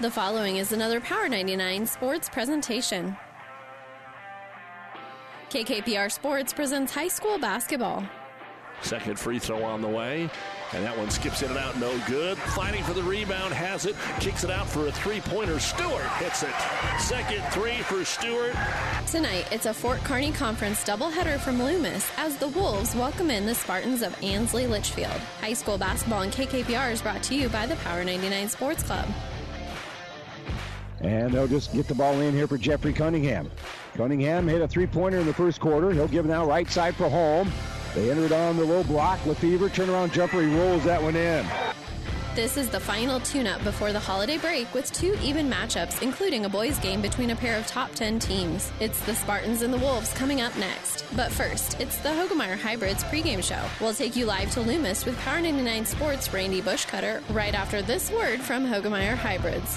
The following is another Power 99 sports presentation. KKPR Sports presents high school basketball. Second free throw on the way. And that one skips in and out, no good. Fighting for the rebound, has it, kicks it out for a three pointer. Stewart hits it. Second three for Stewart. Tonight, it's a Fort Kearney Conference doubleheader from Loomis as the Wolves welcome in the Spartans of Ansley Litchfield. High school basketball and KKPR is brought to you by the Power 99 Sports Club. And they'll just get the ball in here for Jeffrey Cunningham. Cunningham hit a three pointer in the first quarter. He'll give it now right side for home. They enter it on the low block. Lefevre turnaround jumper. He rolls that one in. This is the final tune-up before the holiday break with two even matchups, including a boys' game between a pair of top 10 teams. It's the Spartans and the Wolves coming up next. But first, it's the Hoegemeyer Hybrids pregame show. We'll take you live to Loomis with Power 99 Sports' Randy Bushcutter right after this word from Hoegemeyer Hybrids.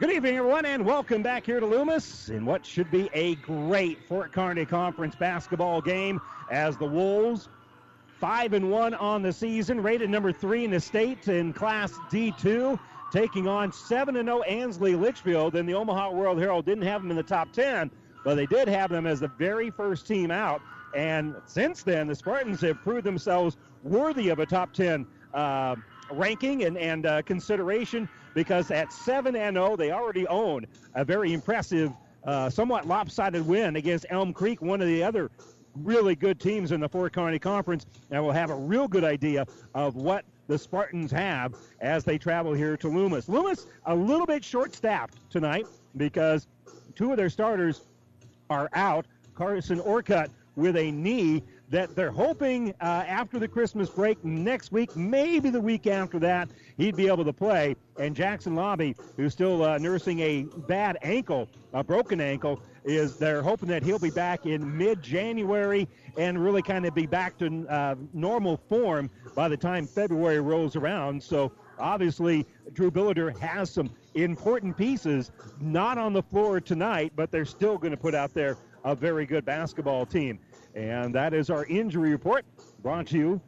Good evening, everyone, and welcome back here to Loomis in what should be a great Fort Kearney Conference basketball game as the Wolves, five and one on the season, rated number three in the state in Class D2, taking on seven and zero Ansley Litchfield. And the Omaha World Herald didn't have them in the top ten, but they did have them as the very first team out. And since then, the Spartans have proved themselves worthy of a top ten. Uh, ranking and, and uh, consideration because at 7 and 0, they already own a very impressive, uh, somewhat lopsided win against Elm Creek, one of the other really good teams in the Fort Kearney Conference. And we'll have a real good idea of what the Spartans have as they travel here to Loomis. Loomis, a little bit short staffed tonight because two of their starters are out. Carson Orcutt with a knee that they're hoping uh, after the Christmas break next week, maybe the week after that, he'd be able to play. And Jackson Lobby, who's still uh, nursing a bad ankle, a broken ankle, is they're hoping that he'll be back in mid-January and really kind of be back to uh, normal form by the time February rolls around. So obviously, Drew Billiter has some important pieces not on the floor tonight, but they're still going to put out there a very good basketball team. And that is our injury report brought to you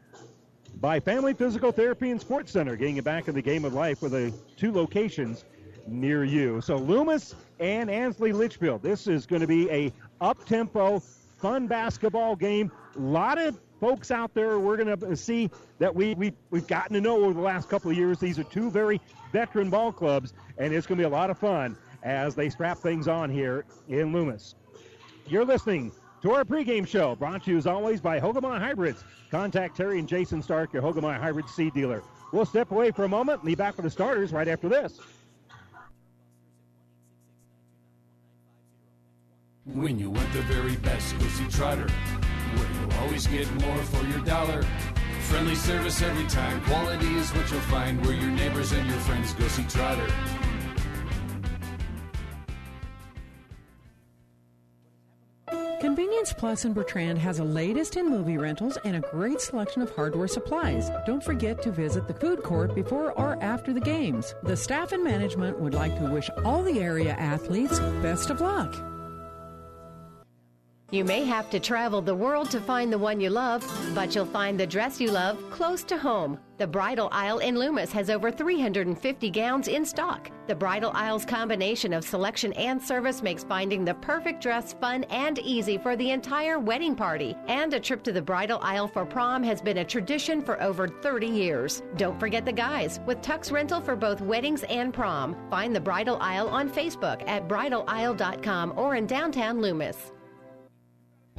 by Family Physical Therapy and Sports Center, getting you back in the game of life with a, two locations near you. So Loomis and Ansley Litchfield. This is going to be a up-tempo, fun basketball game. A lot of folks out there we're going to see that we, we, we've gotten to know over the last couple of years. These are two very veteran ball clubs, and it's going to be a lot of fun as they strap things on here in Loomis. You're listening to our pregame show, brought to you as always by Hoegemeyer Hybrids. Contact Terry and Jason Stark, your Hoegemeyer Hybrid seed dealer. We'll step away for a moment and be back with the starters right after this. When you want the very best, go see Trotter, where you'll always get more for your dollar. Friendly service every time, quality is what you'll find where your neighbors and your friends go see Trotter. Convenience Plus in Bertrand has the latest in movie rentals and a great selection of hardware supplies. Don't forget to visit the food court before or after the games. The staff and management would like to wish all the area athletes best of luck. You may have to travel the world to find the one you love, but you'll find the dress you love close to home. The Bridal Aisle in Loomis has over 350 gowns in stock. The Bridal Aisle's combination of selection and service makes finding the perfect dress fun and easy for the entire wedding party. And a trip to the Bridal Aisle for prom has been a tradition for over 30 years. Don't forget the guys with tux rental for both weddings and prom. Find the Bridal Aisle on Facebook at bridalaisle.com or in downtown Loomis.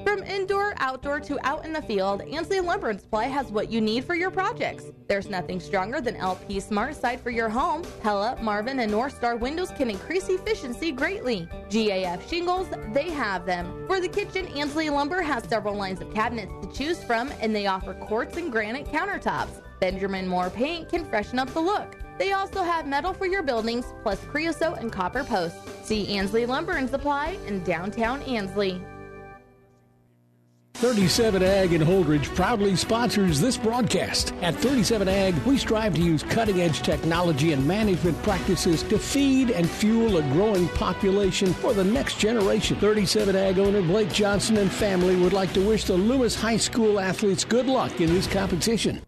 From indoor, outdoor to out in the field, Ansley Lumber and Supply has what you need for your projects. There's nothing stronger than LP Smart Side for your home. Pella, Marvin, and North Star windows can increase efficiency greatly. GAF shingles, they have them. For the kitchen, Ansley Lumber has several lines of cabinets to choose from, and they offer quartz and granite countertops. Benjamin Moore paint can freshen up the look. They also have metal for your buildings, plus creosote and copper posts. See Ansley Lumber and Supply in downtown Ansley. 37 Ag in Holdrege proudly sponsors this broadcast. At 37 Ag, we strive to use cutting edge technology and management practices to feed and fuel a growing population for the next generation. 37 Ag owner Blake Johnson and family would like to wish the Loomis High School athletes good luck in this competition.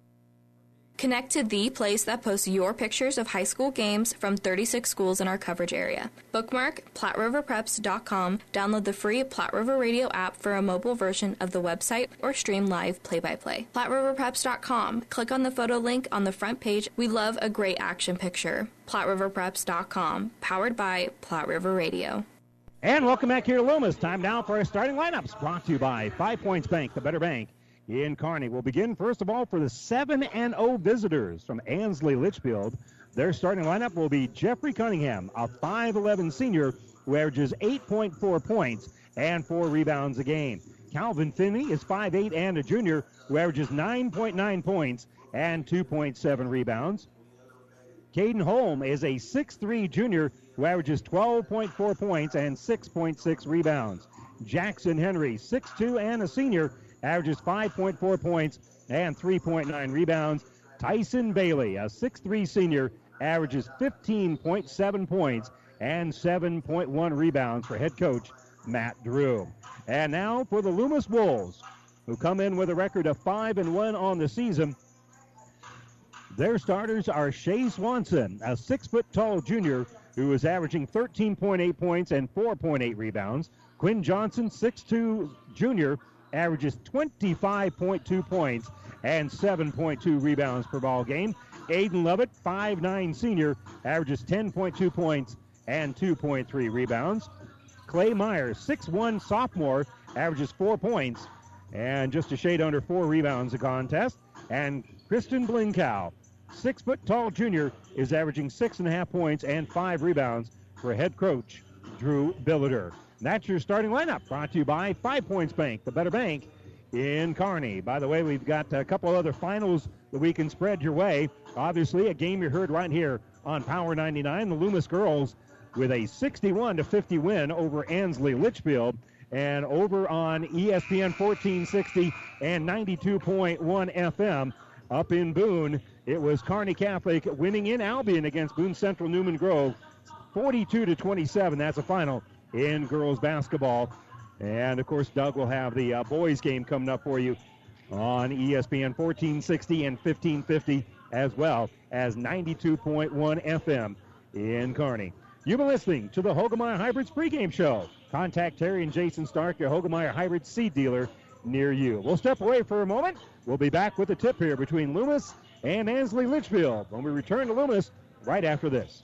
Connect to the place that posts your pictures of high school games from 36 schools in our coverage area. Bookmark PlatteRiverPreps.com, download the free Platte River Radio app for a mobile version of the website, or stream live play by play. PlatteRiverPreps.com, click on the photo link on the front page. We love a great action picture. PlatteRiverPreps.com, powered by Platte River Radio. And welcome back here to Loomis. Time now for our starting lineups brought to you by Five Points Bank, the better bank in Kearney. We'll begin first of all for the 7 and 0 visitors from Ansley Litchfield. Their starting lineup will be Jeffrey Cunningham, a 5'11 senior who averages 8.4 points and 4 rebounds a game. Calvin Finney is 5'8 and a junior who averages 9.9 points and 2.7 rebounds. Caden Holm is a 6'3 junior who averages 12.4 points and 6.6 rebounds. Jackson Henry, 6'2 and a senior, averages 5.4 points and 3.9 rebounds. Tyson Bailey, a 6'3 senior, averages 15.7 points and 7.1 rebounds for head coach Matt Drew. And now for the Loomis Wolves, who come in with a record of 5 and 1 on the season. Their starters are Shea Swanson, a 6 foot tall junior who is averaging 13.8 points and 4.8 rebounds. Quinn Johnson, 6'2 junior, averages 25.2 points and 7.2 rebounds per ball game. Aiden Lovett, 5'9 senior, averages 10.2 points and 2.3 rebounds. Clay Myers, 6'1 sophomore, averages 4 points and just a shade under 4 rebounds a contest. And Kristen Blinkow, 6 foot tall junior, is averaging 6.5 points and 5 rebounds for head coach Drew Billiter. That's your starting lineup brought to you by Five Points Bank, the better bank in Kearney. By the way, we've got a couple other finals that we can spread your way. Obviously, a game you heard right here on Power 99. The Loomis girls with a 61 to 50 win over Ansley Litchfield. And over on ESPN 1460 and 92.1 FM up in Boone, it was Kearney Catholic winning in Albion against Boone Central Newman Grove 42 to 27. That's a final in girls basketball. And of course, Doug will have the uh, boys game coming up for you on ESPN 1460 and 1550 as well as 92.1 FM in Kearney. You've been listening to the Hoegemeyer Hybrids pregame show. Contact Terry and Jason Stark, your Hoegemeyer Hybrid seed dealer near you. We'll step away for a moment. We'll be back with a tip here between Loomis and Ansley Litchfield when we return to Loomis right after this.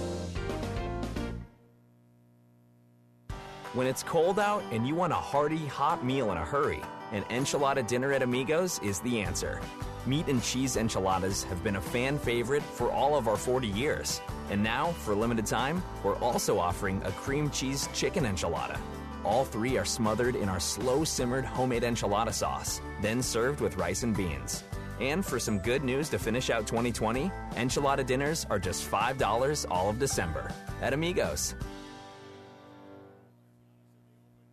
When it's cold out and you want a hearty, hot meal in a hurry, an enchilada dinner at Amigos is the answer. Meat and cheese enchiladas have been a fan favorite for all of our 40 years. And now, for a limited time, we're also offering a cream cheese chicken enchilada. All three are smothered in our slow simmered homemade enchilada sauce, then served with rice and beans. And for some good news to finish out 2020, enchilada dinners are just $5 all of December at Amigos.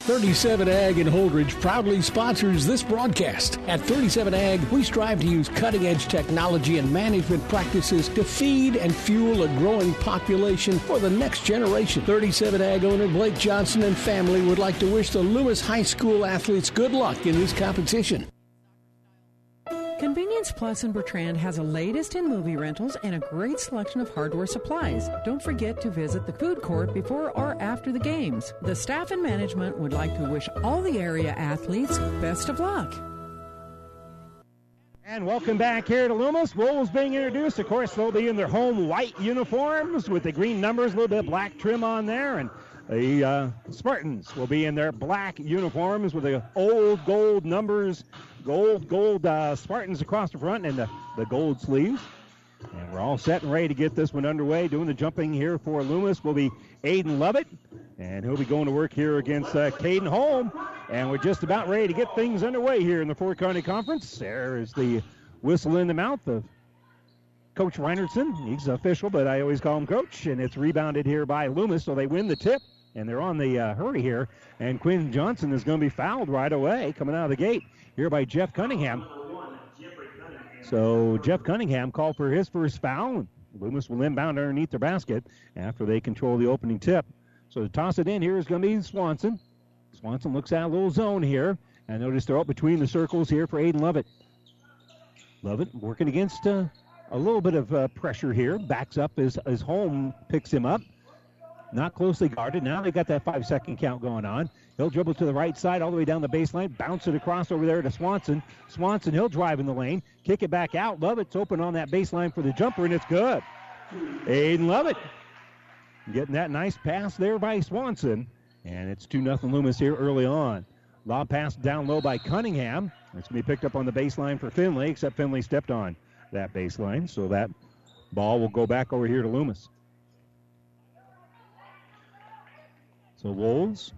37 Ag in Holdrege proudly sponsors this broadcast. At 37 Ag, we strive to use cutting edge technology and management practices to feed and fuel a growing population for the next generation. 37 Ag owner Blake Johnson and family would like to wish the Loomis High School athletes good luck in this competition. Convenience Plus in Bertrand has a latest in movie rentals and a great selection of hardware supplies. Don't forget to visit the food court before or after the games. The staff and management would like to wish all the area athletes best of luck. And welcome back here to Loomis. Wolves being introduced. Of course, they'll be in their home white uniforms with the green numbers, a little bit of black trim on there. And the uh, Spartans will be in their black uniforms with the old gold numbers gold, gold uh, Spartans across the front and the, the gold sleeves. And we're all set and ready to get this one underway. Doing the jumping here for Loomis will be Aiden Lovett, and he'll be going to work here against uh, Caden Holm. And we're just about ready to get things underway here in the Fort Kearney Conference. There is the whistle in the mouth of Coach Reinertson. He's official, but I always call him Coach. And it's rebounded here by Loomis, so they win the tip. And they're on the uh, hurry here. And Quinn Johnson is going to be fouled right away coming out of the gate here by Jeff Cunningham. So Jeff Cunningham called for his first foul. Loomis will inbound underneath their basket after they control the opening tip. So to toss it in here is going to be Swanson. Swanson looks at a little zone here. And notice they're up between the circles here for Aiden Lovett. Lovett working against uh, a little bit of uh, pressure here. Backs up as, as Holm picks him up. Not closely guarded. Now they got that five second count going on. He'll dribble to the right side all the way down the baseline, bounce it across over there to Swanson. Swanson, he'll drive in the lane, kick it back out. Lovett's open on that baseline for the jumper, and it's good. Aiden Lovett getting that nice pass there by Swanson. And it's 2 0 Loomis here early on. Lob pass down low by Cunningham. It's going to be picked up on the baseline for Finley, except Finley stepped on that baseline. So that ball will go back over here to Loomis. So Wolves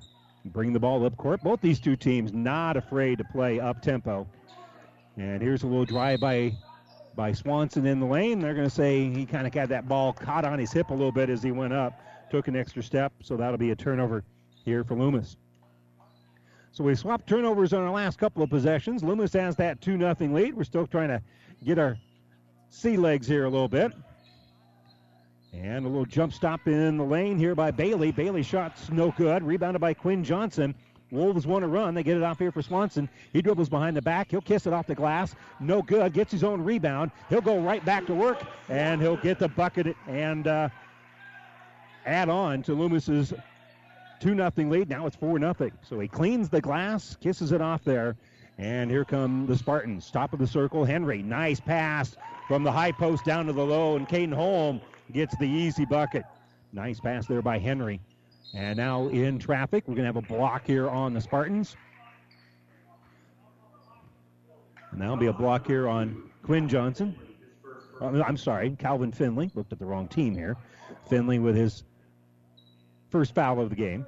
bring the ball up court. Both these two teams not afraid to play up tempo. And here's a little drive by by Swanson in the lane. They're going to say he kind of got that ball caught on his hip a little bit as he went up, took an extra step. So that'll be a turnover here for Loomis. So we swapped turnovers on our last couple of possessions. Loomis has that 2 0 lead. We're still trying to get our sea legs here a little bit. And a little jump stop in the lane here by Bailey. Bailey shot's no good. Rebounded by Quinn Johnson. Wolves want to run. They get it off here for Swanson. He dribbles behind the back. He'll kiss it off the glass. No good. Gets his own rebound. He'll go right back to work, and he'll get the bucket and uh, add on to Loomis's 2 0 lead. Now it's 4 0. So he cleans the glass, kisses it off there. And here come the Spartans. Top of the circle. Henry. Nice pass from the high post down to the low. And Caden Holm gets the easy bucket. Nice pass there by Henry. And now in traffic, we're going to have a block here on the Spartans. And that'll be a block here on Quinn Johnson. Uh, I'm sorry, Calvin Finley. Looked at the wrong team here. Finley with his first foul of the game.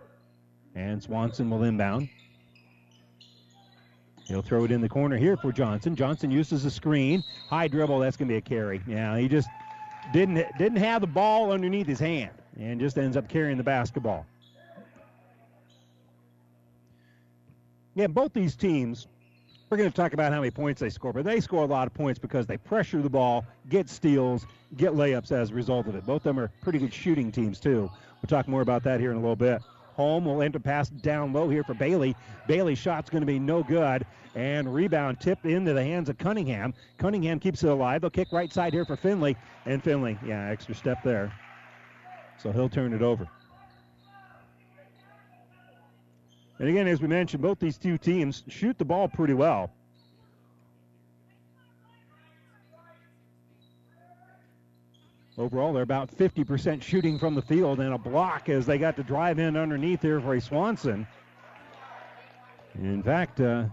And Swanson will inbound. He'll throw it in the corner here for Johnson. Johnson uses a screen. High dribble, that's going to be a carry. Yeah, he just didn't didn't have the ball underneath his hand and just ends up carrying the basketball. Yeah, both these teams, we're going to talk about how many points they score, but they score a lot of points because they pressure the ball, get steals, get layups as a result of it. Both of them are pretty good shooting teams, too. We'll talk more about that here in a little bit. Holm will enter pass down low here for Bailey. Bailey's shot's going to be no good. And rebound tipped into the hands of Cunningham. Cunningham keeps it alive. They'll kick right side here for Finley. And Finley, yeah, extra step there. So he'll turn it over. And again, as we mentioned, both these two teams shoot the ball pretty well. Overall, they're about 50% shooting from the field and a block as they got to drive in underneath here for a Swanson. In fact, uh,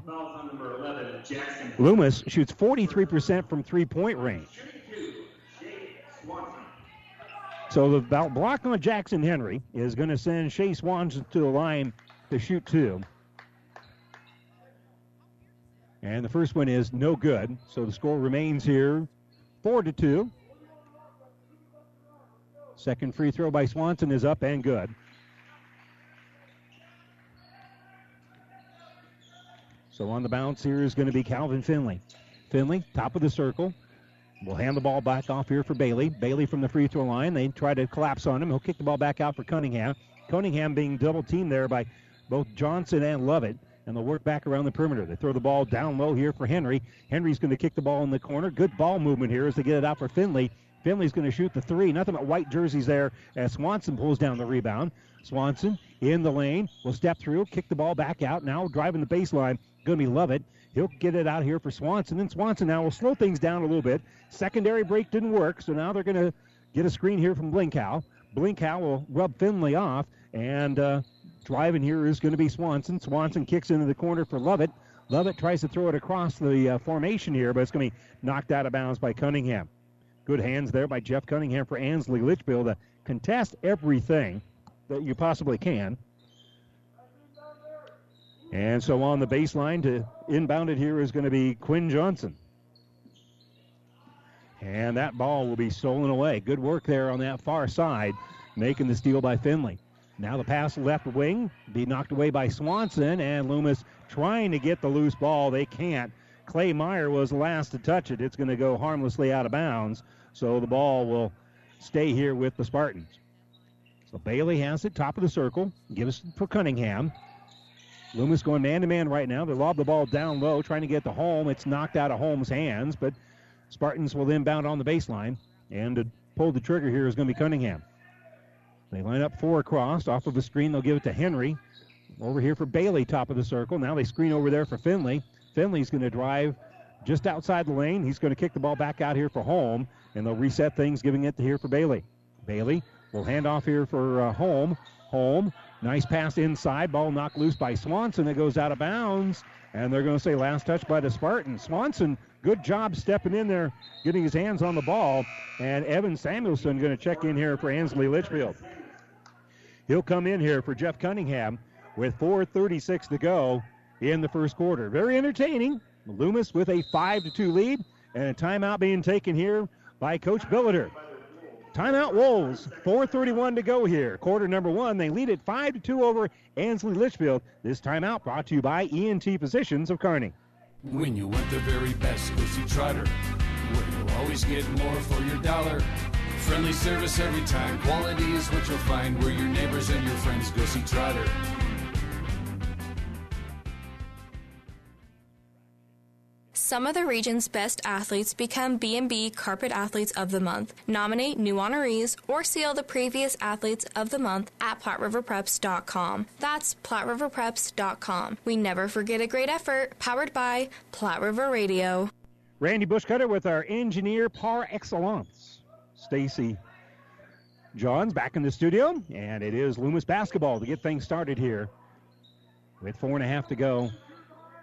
Loomis shoots 43% from three point range. So the block on Jackson Henry is going to send Shea Swanson to the line to shoot two. And the first one is no good. So the score remains here four to two. Second free throw by Swanson is up and good. So on the bounce here is going to be Calvin Finley. Finley, top of the circle. We'll hand the ball back off here for Bailey. Bailey from the free throw line. They try to collapse on him. He'll kick the ball back out for Cunningham. Cunningham being double teamed there by both Johnson and Lovett. And they'll work back around the perimeter. They throw the ball down low here for Henry. Henry's going to kick the ball in the corner. Good ball movement here as they get it out for Finley. Finley's going to shoot the three. Nothing but white jerseys there as Swanson pulls down the rebound. Swanson in the lane will step through, kick the ball back out. Now driving the baseline going to be Lovett. He'll get it out here for Swanson. Then Swanson now will slow things down a little bit. Secondary break didn't work, so now they're going to get a screen here from Blinkow. Blinkow will rub Finley off, and uh, driving here is going to be Swanson. Swanson kicks into the corner for Lovett. Lovett tries to throw it across the uh, formation here, but it's going to be knocked out of bounds by Cunningham. Good hands there by Jeff Cunningham for Ansley Litchfield to contest everything that you possibly can. And so on the baseline to inbound it here is going to be Quinn Johnson. And that ball will be stolen away. Good work there on that far side, making the steal by Finley. Now the pass left wing, be knocked away by Swanson, and Loomis trying to get the loose ball. They can't. Clay Meyer was last to touch it. It's going to go harmlessly out of bounds, so the ball will stay here with the Spartans. So Bailey has it, top of the circle, gives for Cunningham. Loomis going man to man right now. They lob the ball down low, trying to get the home. It's knocked out of Holm's hands, but Spartans will inbound on the baseline. And to pull the trigger here is going to be Cunningham. They line up four across. Off of the screen, they'll give it to Henry. Over here for Bailey, top of the circle. Now they screen over there for Finley. Finley's going to drive just outside the lane. He's going to kick the ball back out here for Holm, and they'll reset things, giving it to here for Bailey. Bailey will hand off here for uh, home. Holm Nice pass inside. Ball knocked loose by Swanson. It goes out of bounds. And they're going to say last touch by the Spartans. Swanson, good job stepping in there, getting his hands on the ball. And Evan Samuelson going to check in here for Ansley Litchfield. He'll come in here for Jeff Cunningham with 4.36 to go in the first quarter. Very entertaining. Loomis with a 5 to 2 lead and a timeout being taken here by Coach Billiter. Timeout Wolves. 4:31 to go here. Quarter number one. They lead it five to two over Ansley Litchfield. This timeout brought to you by ENT Physicians of Kearney. When you want the very best, go see Trotter. Where you'll always get more for your dollar. Friendly service every time. Quality is what you'll find. Where your neighbors and your friends go see Trotter. Some of the region's best athletes become B&B Carpet Athletes of the Month. Nominate new honorees or seal the previous Athletes of the Month at PlatteRiverPreps.com. That's PlatteRiverPreps.com. We never forget a great effort. Powered by Platte River Radio. Randy Bushcutter with our engineer par excellence, Stacy Johns back in the studio, and it is Loomis basketball to get things started here with four and a half to go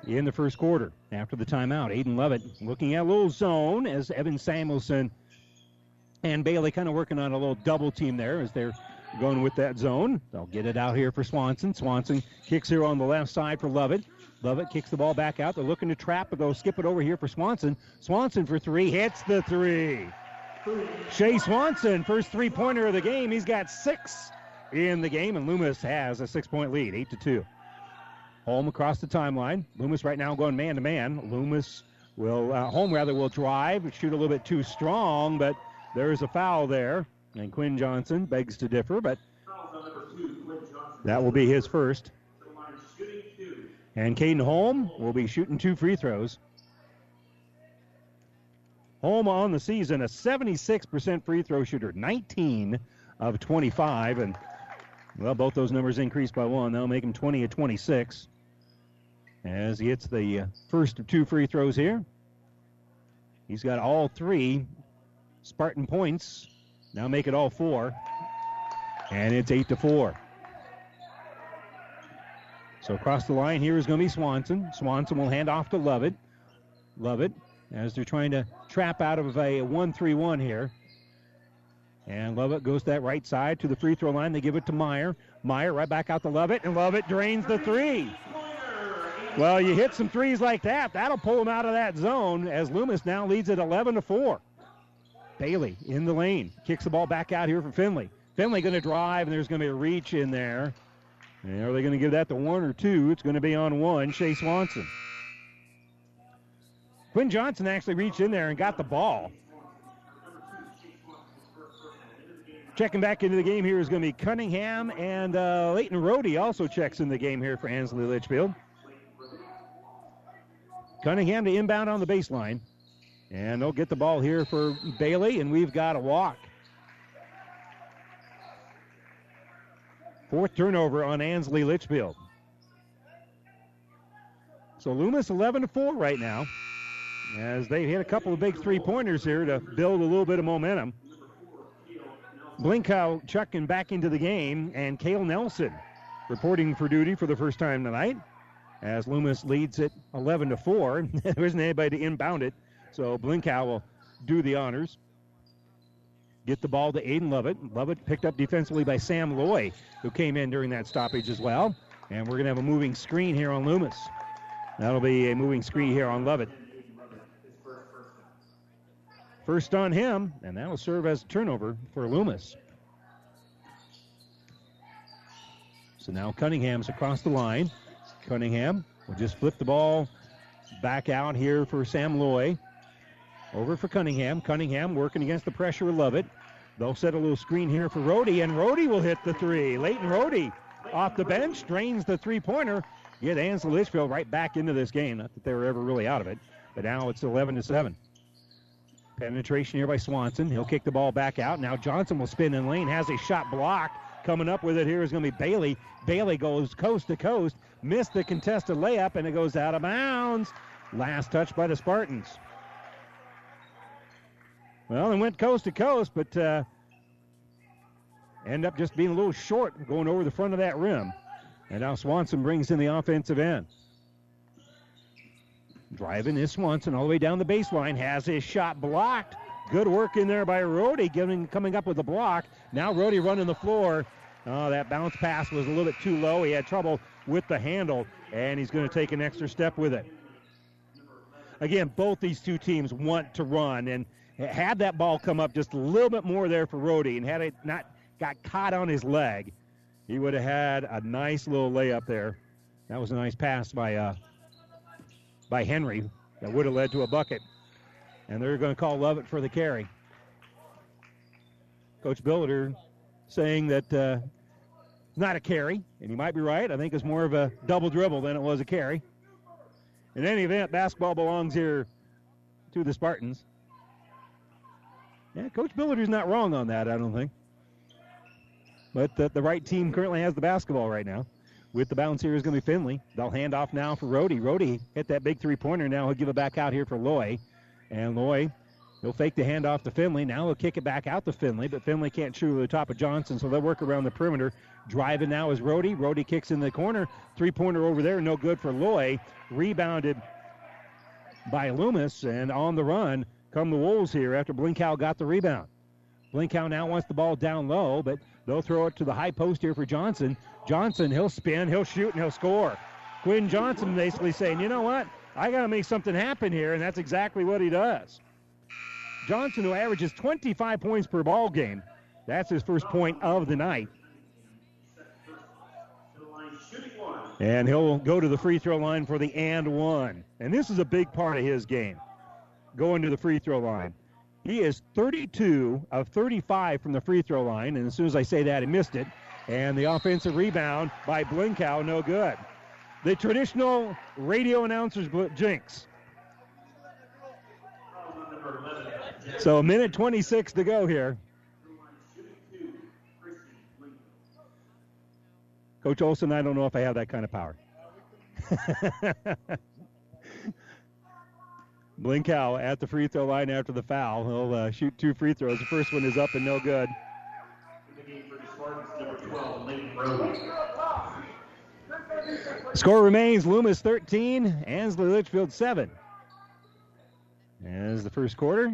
in the first quarter. After the timeout, Aiden Lovett looking at a little zone as Evan Samuelson and Bailey kind of working on a little double team there as they're going with that zone. They'll get it out here for Swanson. Swanson kicks here on the left side for Lovett. Lovett kicks the ball back out. They're looking to trap, but they'll skip it over here for Swanson. Swanson for three, hits the three. Shea Swanson, first three pointer of the game. He's got six in the game, and Loomis has a six point lead, eight to two. Holm across the timeline. Loomis right now going man to man. Loomis will, uh, Holm rather, will drive, shoot a little bit too strong, but there is a foul there. And Quinn Johnson begs to differ, but that will be his first. And Caden Holm will be shooting two free throws. Holm on the season, a 76% free throw shooter, 19 of 25. And, well, both those numbers increased by one. That'll make him 20 of 26 as he hits the uh, first of two free throws here. He's got all three Spartan points. Now make it all four. And it's eight to four. So across the line here is going to be Swanson. Swanson will hand off to Lovett. Lovett as they're trying to trap out of a 1 3 1 here. And Lovett goes that right side to the free throw line. They give it to Meyer. Meyer right back out to Lovett, and Lovett drains the three. Well, you hit some threes like that, that'll pull them out of that zone as Loomis now leads at 11 to 4. Bailey in the lane kicks the ball back out here for Finley. Finley going to drive, and there's going to be a reach in there. And are they going to give that to one or two? It's going to be on one, Shea Swanson. Quinn Johnson actually reached in there and got the ball. Checking back into the game here is going to be Cunningham, and uh, Leighton Rohde also checks in the game here for Ansley Litchfield. Cunningham to inbound on the baseline. And they'll get the ball here for Bailey, and we've got a walk. Fourth turnover on Ansley Litchfield. So Loomis 11 to 4 right now as they hit a couple of big three pointers here to build a little bit of momentum. Blinkow chucking back into the game, and Kale Nelson reporting for duty for the first time tonight as Loomis leads it 11 to 4. there isn't anybody to inbound it, so Blinkow will do the honors. Get the ball to Aiden Lovett. Lovett picked up defensively by Sam Loy, who came in during that stoppage as well. And we're going to have a moving screen here on Loomis. That'll be a moving screen here on Lovett. First on him, and that'll serve as a turnover for Loomis. So now Cunningham's across the line. Cunningham will just flip the ball back out here for Sam Loy. Over for Cunningham. Cunningham working against the pressure of Lovett. They'll set a little screen here for Rohde, and Rohde will hit the three. Leighton Rohde off the bench, drains the three-pointer. Get Ansley Litchfield right back into this game. Not that they were ever really out of it, but now it's 11 to 7. Penetration here by Swanson. He'll kick the ball back out. Now Johnson will spin in lane, has a shot blocked. Coming up with it here is going to be Bailey. Bailey goes coast to coast, missed the contested layup, and it goes out of bounds. Last touch by the Spartans. Well, they went coast to coast, but uh, end up just being a little short going over the front of that rim. And now Swanson brings in the offensive end. Driving is Swanson all the way down the baseline, has his shot blocked. Good work in there by Rohde, giving, coming up with the block. Now Rohde running the floor. Oh, that bounce pass was a little bit too low. He had trouble with the handle, and he's going to take an extra step with it. Again, both these two teams want to run, and had that ball come up just a little bit more there for Rohde, and had it not got caught on his leg, he would have had a nice little layup there. That was a nice pass by uh, by Henry that would have led to a bucket. And they're going to call Lovett for the carry. Coach Billiter saying that uh, not a carry, and he might be right. I think it's more of a double dribble than it was a carry. In any event, basketball belongs here to the Spartans. Yeah, Coach Billiter's not wrong on that, I don't think. But the, the right team currently has the basketball right now. With the bounce here is going to be Finley. They'll hand off now for Rohde. Rohde hit that big three pointer. Now he'll give it back out here for Loy. And Loy, he'll fake the handoff to Finley. Now he'll kick it back out to Finley, but Finley can't shoot the top of Johnson, so they'll work around the perimeter. Driving now is Rohde. Rohde kicks in the corner. Three pointer over there, no good for Loy. Rebounded by Loomis, and on the run come the Wolves here after Blinkow got the rebound. Blinkow now wants the ball down low, but they'll throw it to the high post here for Johnson. Johnson, he'll spin, he'll shoot, and he'll score. Quinn Johnson basically saying, you know what? I got to make something happen here, and that's exactly what he does. Johnson, who averages 25 points per ball game, that's his first point of the night. And he'll go to the free throw line for the and one. And this is a big part of his game, going to the free throw line. He is 32 of 35 from the free throw line, and as soon as I say that, he missed it. And the offensive rebound by Blinkow, no good. The traditional radio announcers jinx. So a minute 26 to go here. Coach Olson, I don't know if I have that kind of power. Blinkow at the free throw line after the foul. He'll uh, shoot two free throws. The first one is up and no good. Score remains Loomis 13, Ansley Litchfield 7. As the first quarter,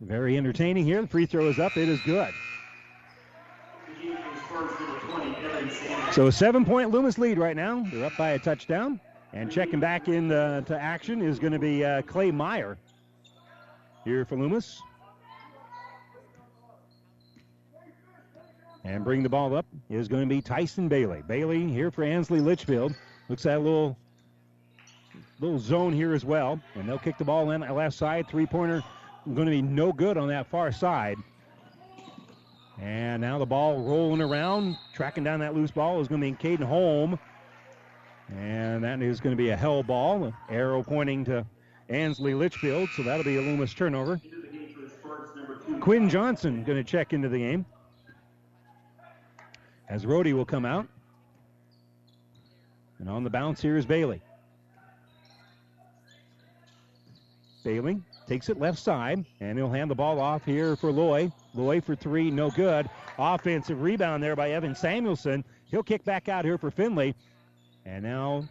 very entertaining here. The free throw is up. It is good. So a seven-point Loomis lead right now. They're up by a touchdown. And checking back into to action is going to be uh, Clay Meyer here for Loomis. And bring the ball up is going to be Tyson Bailey. Bailey here for Ansley Litchfield. Looks at a little little zone here as well. And they'll kick the ball in left side. Three-pointer going to be no good on that far side. And now the ball rolling around, tracking down that loose ball is going to be Caden Holm. And that is going to be a hell ball. Arrow pointing to Ansley Litchfield, so that'll be a Loomis turnover. Quinn Johnson going to check into the game. As Rohde will come out. And on the bounce here is Bailey. Bailey takes it left side, and he'll hand the ball off here for Loy. Loy for three, no good. Offensive rebound there by Evan Samuelson. He'll kick back out here for Finley. And now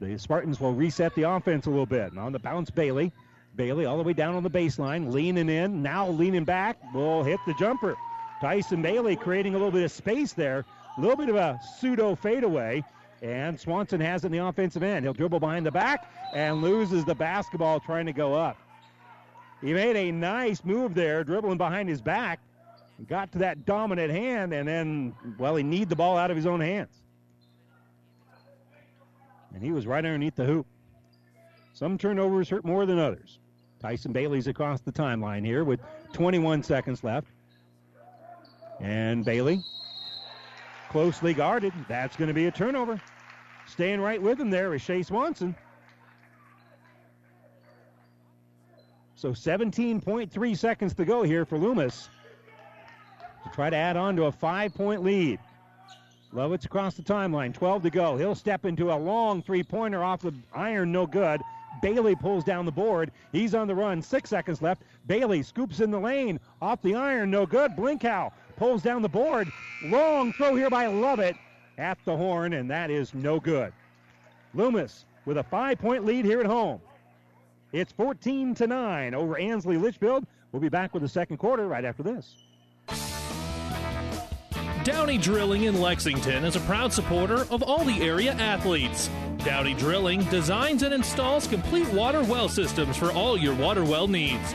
the Spartans will reset the offense a little bit. And on the bounce, Bailey. Bailey all the way down on the baseline, leaning in, now leaning back, will hit the jumper. Tyson Bailey creating a little bit of space there, a little bit of a pseudo fadeaway. And Swanson has it in the offensive end. He'll dribble behind the back and loses the basketball trying to go up. He made a nice move there, dribbling behind his back. Got to that dominant hand, and then, well, he kneed the ball out of his own hands. And he was right underneath the hoop. Some turnovers hurt more than others. Tyson Bailey's across the timeline here with 21 seconds left. And Bailey, closely guarded. That's going to be a turnover. Staying right with him there is Shea Swanson. So 17.3 seconds to go here for Loomis to try to add on to a five point lead. Lovett's across the timeline, 12 to go. He'll step into a long three pointer off the iron, no good. Bailey pulls down the board. He's on the run, six seconds left. Bailey scoops in the lane, off the iron, no good. Blinkow pulls down the board. Long throw here by Lovett at the horn, and that is no good. Loomis with a five point lead here at home. It's 14 to 9 over Ansley Litchfield. We'll be back with the second quarter right after this. Downey Drilling in Lexington is a proud supporter of all the area athletes. Downey Drilling designs and installs complete water well systems for all your water well needs.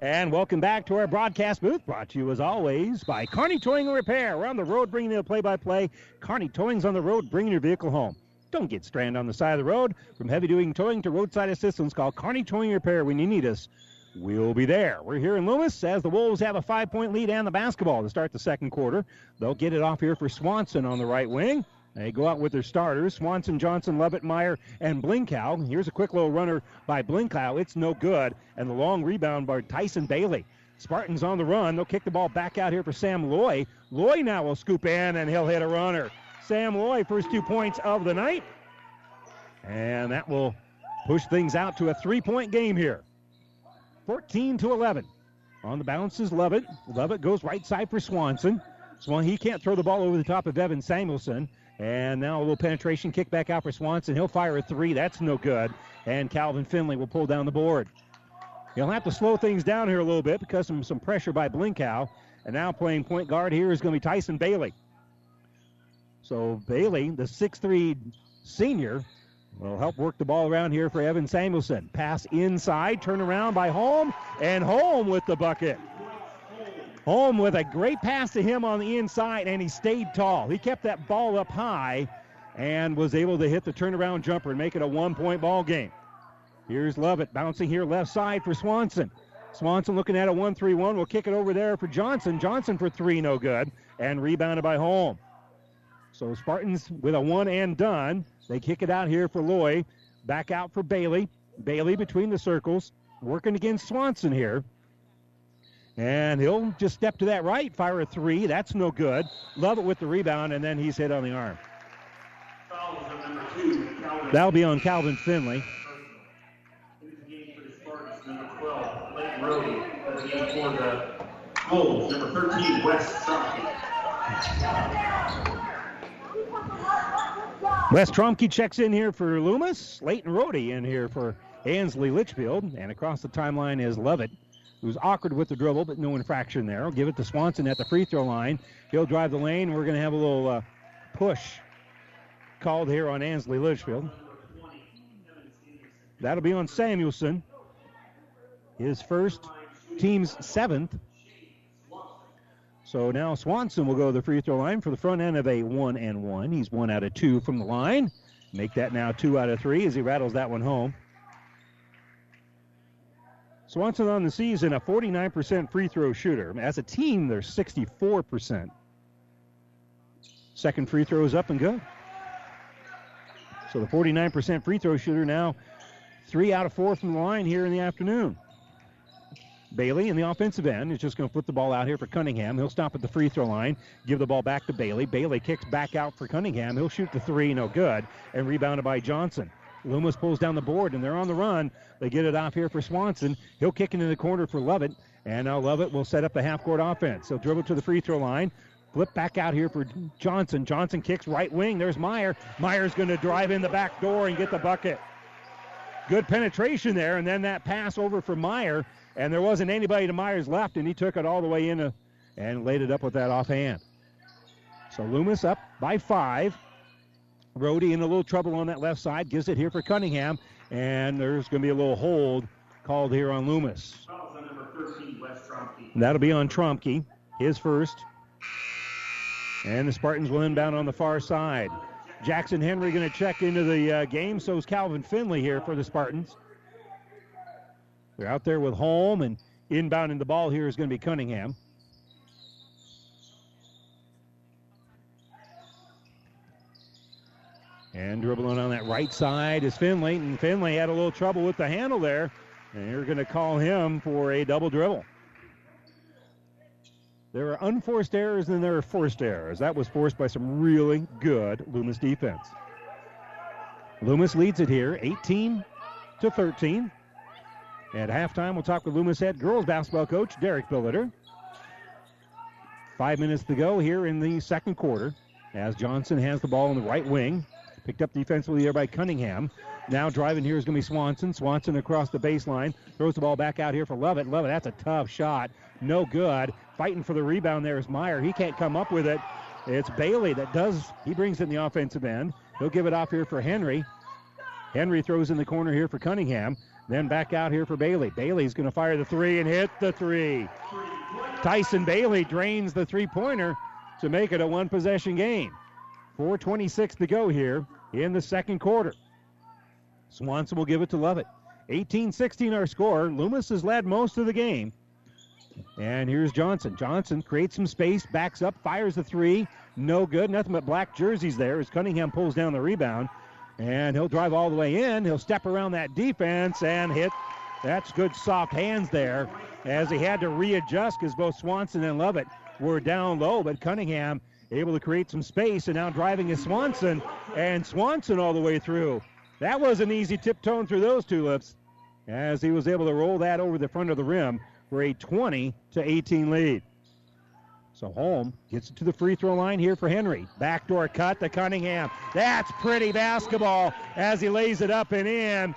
And welcome back to our broadcast booth, brought to you as always by Kearney Towing and Repair. We're on the road bringing you the play-by-play. Kearney Towing's on the road bringing your vehicle home. Don't get stranded on the side of the road. From heavy-duty towing to roadside assistance, call Kearney Towing and Repair when you need us. We'll be there. We're here in Loomis as the Wolves have a five-point lead and the basketball to start the second quarter. They'll get it off here for Swanson on the right wing. They go out with their starters Swanson, Johnson, Lovett, Meyer, and Blinkow. Here's a quick little runner by Blinkow. It's no good. And the long rebound by Tyson Bailey. Spartans on the run. They'll kick the ball back out here for Sam Loy. Loy now will scoop in and he'll hit a runner. Sam Loy, first two points of the night. And that will push things out to a three point game here. 14 to 11. On the bounce is Lovett. Lovett goes right side for Swanson. Swan, he can't throw the ball over the top of Evan Samuelson. And now a little penetration kick back out for Swanson. He'll fire a three. That's no good. And Calvin Finley will pull down the board. He'll have to slow things down here a little bit because of some pressure by Blinkow. And now playing point guard here is going to be Tyson Bailey. So Bailey, the 6'3 senior, will help work the ball around here for Evan Samuelson. Pass inside, turn around by Holm, and Holm with the bucket. Holm with a great pass to him on the inside, and he stayed tall. He kept that ball up high and was able to hit the turnaround jumper and make it a one point ball game. Here's Lovett bouncing here left side for Swanson. Swanson looking at a 1 3 1. We'll kick it over there for Johnson. Johnson for three, no good. And rebounded by Holm. So Spartans with a one and done. They kick it out here for Loy. Back out for Bailey. Bailey between the circles. Working against Swanson here. And he'll just step to that right, fire a three. That's no good. Lovett with the rebound, and then he's hit on the arm. That'll be on Calvin Finley. 13, West Tromke. Tromke checks in here for Loomis. Leighton Rohde in here for Ansley Litchfield. And across the timeline is Lovett, who's awkward with the dribble, but no infraction there. Give it to Swanson at the free throw line. He'll drive the lane. We're going to have a little uh, push called here on Ansley Litchfield. That'll be on Samuelson. His first, team's seventh. So now Swanson will go to the free throw line for the front end of a one and one. He's one out of two from the line. Make that now two out of three as he rattles that one home. Swanson on the season, a 49% free throw shooter. As a team, they're 64%. Second free throw is up and good. So the 49% free throw shooter now three out of four from the line here in the afternoon. Bailey in the offensive end is just going to put the ball out here for Cunningham. He'll stop at the free throw line, give the ball back to Bailey. Bailey kicks back out for Cunningham. He'll shoot the three, no good, and rebounded by Johnson. Loomis pulls down the board, and they're on the run. They get it off here for Swanson. He'll kick into the corner for Lovett, and now Lovett will set up the half court offense. He'll dribble to the free throw line. Flip back out here for Johnson. Johnson kicks right wing. There's Meyer. Meyer's going to drive in the back door and get the bucket. Good penetration there, and then that pass over for Meyer and there wasn't anybody to Meyer's left, and he took it all the way in a, and laid it up with that offhand. So Loomis up by five. Rohde in a little trouble on that left side. Gives it here for Cunningham, and there's going to be a little hold called here on Loomis. That'll be on Tromke, his first. And the Spartans will inbound on the far side. Jackson Henry going to check into the uh, game. So is Calvin Finley here for the Spartans. They're out there with Holm, and inbounding the ball here is going to be Cunningham. And dribbling on that right side is Finley, and Finley had a little trouble with the handle there, and you're going to call him for a double dribble. There are unforced errors and there are forced errors. That was forced by some really good Loomis defense. Loomis leads it here, 18 to 13. At halftime, we'll talk with Loomis head girls basketball coach Derek Billiter. Five minutes to go here in the second quarter as Johnson has the ball in the right wing. Picked up defensively there by Cunningham. Now driving here is going to be Swanson. Swanson across the baseline. Throws the ball back out here for Lovett. Lovett, that's a tough shot. No good. Fighting for the rebound there is Meyer. He can't come up with it. It's Bailey that does. He brings in the offensive end. He'll give it off here for Henry. Henry throws in the corner here for Cunningham. Then back out here for Bailey. Bailey's going to fire the three and hit the three. Tyson Bailey drains the three pointer to make it a one possession game. 4.26 to go here in the second quarter. Swanson will give it to Lovett. 18 16 our score. Loomis has led most of the game. And here's Johnson. Johnson creates some space, backs up, fires the three. No good. Nothing but black jerseys there as Cunningham pulls down the rebound. And he'll drive all the way in. He'll step around that defense and hit. That's good soft hands there as he had to readjust because both Swanson and Lovett were down low. But Cunningham able to create some space and now driving is Swanson and Swanson all the way through. That was an easy tiptoeing through those tulips as he was able to roll that over the front of the rim for a 20 to 18 lead. So Holm gets it to the free throw line here for Henry. Backdoor cut to Cunningham. That's pretty basketball as he lays it up and in.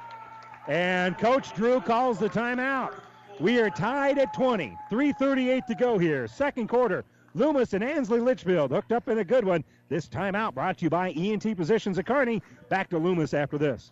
And Coach Drew calls the timeout. We are tied at 20. 3.38 to go here. Second quarter. Loomis and Ansley Litchfield hooked up in a good one. This timeout brought to you by ENT Physicians at Kearney. Back to Loomis after this.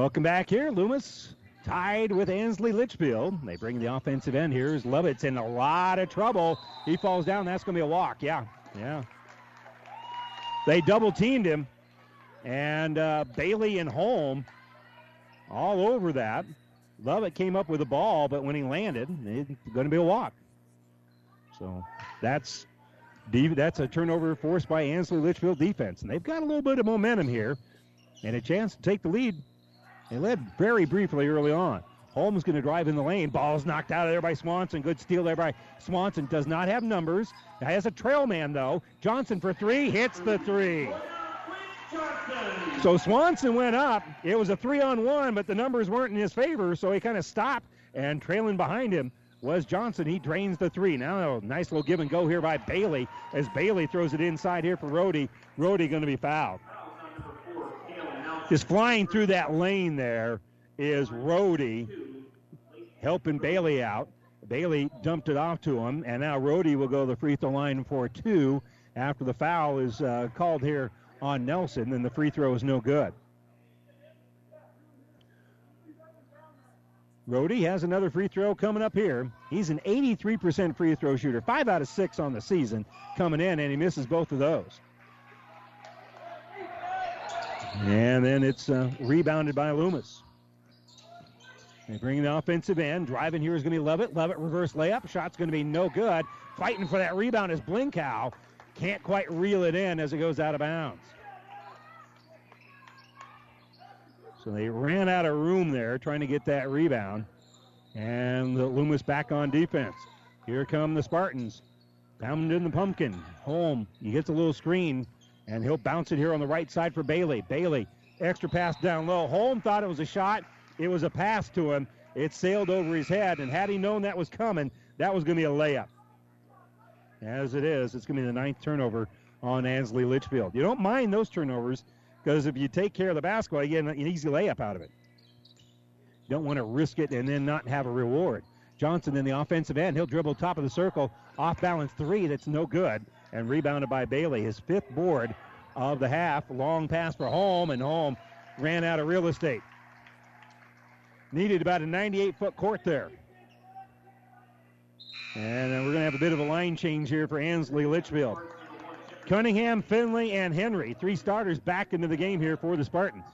Welcome back here. Loomis tied with Ansley Litchfield. They bring the offensive end. Here's Lovett's in a lot of trouble. He falls down. That's going to be a walk. Yeah, yeah. They double teamed him, and uh, Bailey and Holm all over that. Lovett came up with the ball, but when he landed, it's going to be a walk. So that's that's a turnover forced by Ansley Litchfield defense, and they've got a little bit of momentum here, and a chance to take the lead they led very briefly early on. Holm's going to drive in the lane. Ball's knocked out of there by Swanson. Good steal there by Swanson. Does not have numbers. Has a trail man, though. Johnson for three. Hits the three. So Swanson went up. It was a three on one, but the numbers weren't in his favor, so he kind of stopped. And trailing behind him was Johnson. He drains the three. Now, a nice little give and go here by Bailey as Bailey throws it inside here for Rohde. Rohde going to be fouled just flying through that lane there is Rohde helping Bailey out. Bailey dumped it off to him, and now Rohde will go to the free throw line for two after the foul is uh, called here on Nelson, and the free throw is no good. Rohde has another free throw coming up here. He's an 83% free throw shooter, five out of six on the season coming in, and he misses both of those. And then it's uh, rebounded by Loomis. They bring the offensive end. Driving here is going to be Lovett. Lovett reverse layup. Shot's going to be no good. Fighting for that rebound is Blinkow. Can't quite reel it in as it goes out of bounds. So they ran out of room there trying to get that rebound. And the Loomis back on defense. Here come the Spartans. Pound in the pumpkin. Holm. He gets a little screen. And he'll bounce it here on the right side for Bailey. Bailey, extra pass down low. Holm thought it was a shot. It was a pass to him. It sailed over his head, and had he known that was coming, that was going to be a layup. As it is, it's going to be the ninth turnover on Ansley Litchfield. You don't mind those turnovers because if you take care of the basketball, you get an easy layup out of it. You don't want to risk it and then not have a reward. Johnson in the offensive end. He'll dribble top of the circle, off balance three. That's no good and rebounded by Bailey. His fifth board of the half. Long pass for Holm, and Holm ran out of real estate. Needed about a 98 foot court there. And we're going to have a bit of a line change here for Ansley Litchfield. Cunningham, Finley, and Henry, three starters back into the game here for the Spartans.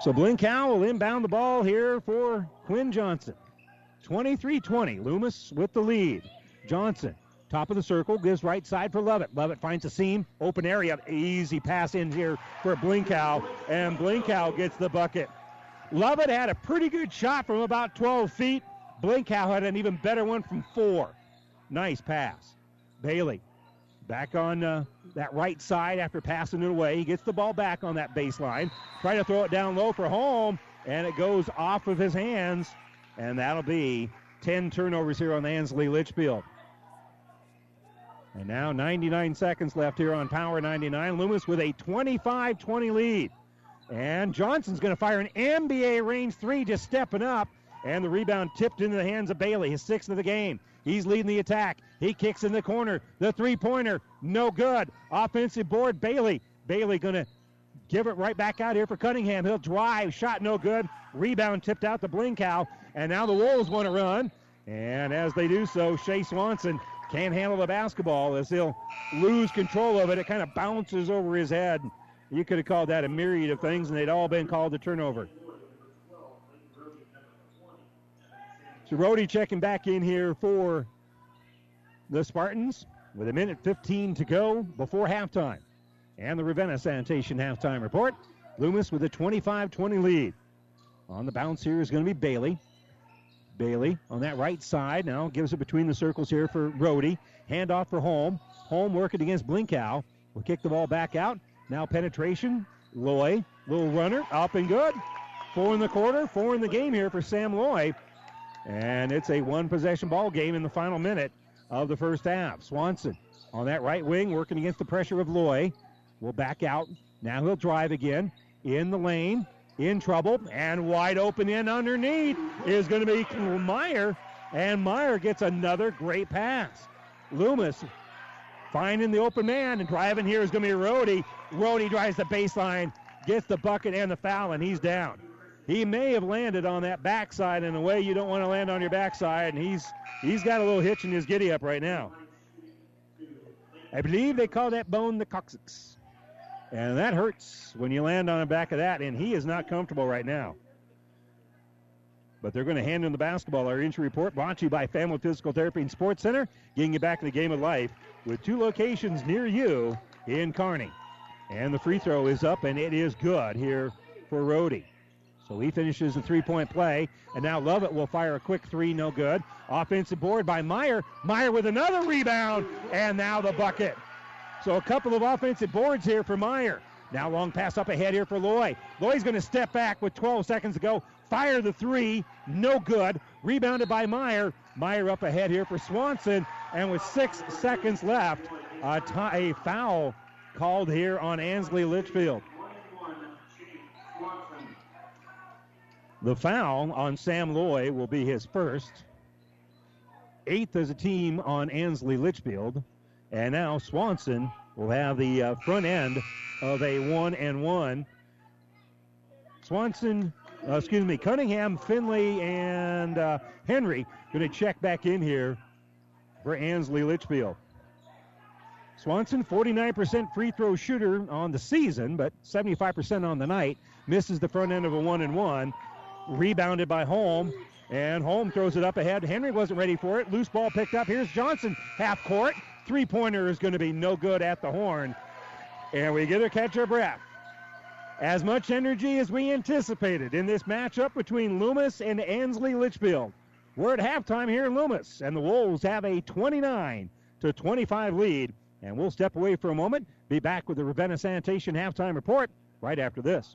So Blinkow will inbound the ball here for Quinn Johnson. 23 20. Loomis with the lead. Johnson, top of the circle, gives right side for Lovett. Lovett finds a seam, open area. Easy pass in here for Blinkow, and Blinkow gets the bucket. Lovett had a pretty good shot from about 12 feet. Blinkow had an even better one from four. Nice pass. Bailey back on uh, that right side after passing it away. He gets the ball back on that baseline. Trying to throw it down low for Holm, and it goes off of his hands and that'll be 10 turnovers here on Ansley Litchfield. And now 99 seconds left here on Power 99. Loomis with a 25 20 lead. And Johnson's going to fire an NBA range three, just stepping up. And the rebound tipped into the hands of Bailey, his sixth of the game. He's leading the attack. He kicks in the corner. The three pointer, no good. Offensive board, Bailey. Bailey going to give it right back out here for Cunningham. He'll drive, shot no good. Rebound tipped out to Blinkow. And now the Wolves want to run. And as they do so, Shea Swanson can't handle the basketball as he'll lose control of it. It kind of bounces over his head. You could have called that a myriad of things, and they'd all been called a turnover. So Rohde checking back in here for the Spartans with a minute 15 to go before halftime. And the Ravenna Sanitation halftime report. Loomis with a 25 20 lead. On the bounce here is going to be Bailey. Bailey on that right side now gives it between the circles here for Rohde. Handoff for Holm. Holm working against Blinkow. Will kick the ball back out. Now penetration. Loy, little runner, up and good. Four in the quarter, four in the game here for Sam Loy. And it's a one possession ball game in the final minute of the first half. Swanson on that right wing working against the pressure of Loy. Will back out. Now he'll drive again in the lane in trouble and wide open in underneath is going to be Meyer, and Meyer gets another great pass. Loomis finding the open man and driving here is going to be Rohde. Rohde drives the baseline, gets the bucket and the foul, and he's down. He may have landed on that backside in a way you don't want to land on your backside, and he's he's got a little hitch in his giddy up right now. I believe they call that bone the coccyx. And that hurts when you land on the back of that, and he is not comfortable right now. But they're going to hand him the basketball. Our injury report brought to you by Family Physical Therapy and Sports Center, getting you back in the game of life with two locations near you in Kearney. And the free throw is up, and it is good here for Rohde. So he finishes the three point play, and now Lovett will fire a quick three, no good. Offensive board by Meyer. Meyer with another rebound, and now the bucket. So a couple of offensive boards here for Meyer. Now long pass up ahead here for Loy. Loy's going to step back with 12 seconds to go. Fire the three, no good. Rebounded by Meyer. Meyer up ahead here for Swanson, and with six seconds left, a, t- a foul called here on Ansley Litchfield. The foul on Sam Loy will be his first. Eighth as a team on Ansley Litchfield. And now Swanson will have the uh, front end of a one and one. Swanson, uh, excuse me, Cunningham, Finley, and uh, Henry going to check back in here for Ansley Litchfield. Swanson, 49% free throw shooter on the season, but 75% on the night. Misses the front end of a one and one. Rebounded by Holm. And Holm throws it up ahead. Henry wasn't ready for it. Loose ball picked up. Here's Johnson, half court. Three pointer is going to be no good at the horn. And we get to catch our breath. As much energy as we anticipated in this matchup between Loomis and Ansley Litchfield. We're at halftime here in Loomis, and the Wolves have a 29 to 25 lead. And we'll step away for a moment, be back with the Ravenna Sanitation halftime report right after this.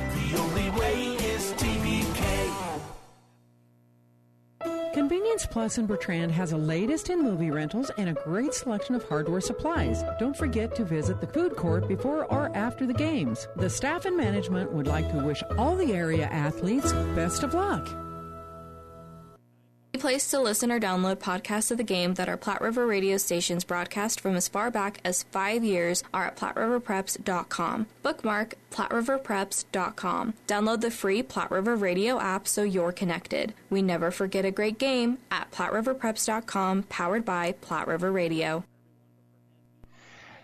Convenience Plus in Bertrand has the latest in movie rentals and a great selection of hardware supplies. Don't forget to visit the food court before or after the games. The staff and management would like to wish all the area athletes best of luck. Place to listen or download podcasts of the game that our Platte River radio stations broadcast from as far back as five years are at PlatteRiverPreps.com. Bookmark PlatteRiverPreps.com. Download the free Platte River radio app so you're connected. We never forget a great game at PlatteRiverPreps.com, powered by Platte River Radio.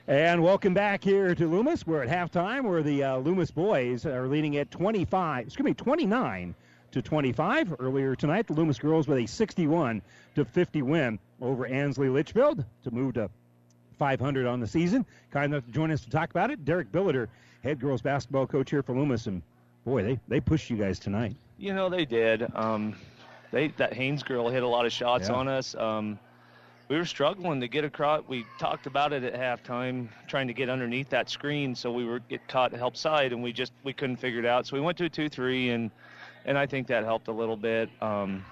And welcome back here to Loomis. We're at halftime where the uh, Loomis boys are leading at 25, excuse me, 29 to 25. Earlier tonight, the Loomis girls with a 61 to 50 win over Ansley Litchfield to move to 500 on the season. Kind enough to join us to talk about it. Derek Billiter, head girls basketball coach here for Loomis, and boy, they they pushed you guys tonight. You know they did. Um, they that Haynes girl hit a lot of shots Yeah. on us. Um, we were struggling to get across. We talked about it at halftime, trying to get underneath that screen, so we were get caught help side, and we just we couldn't figure it out. So we went to a two-three, and and I think that helped a little bit. Um,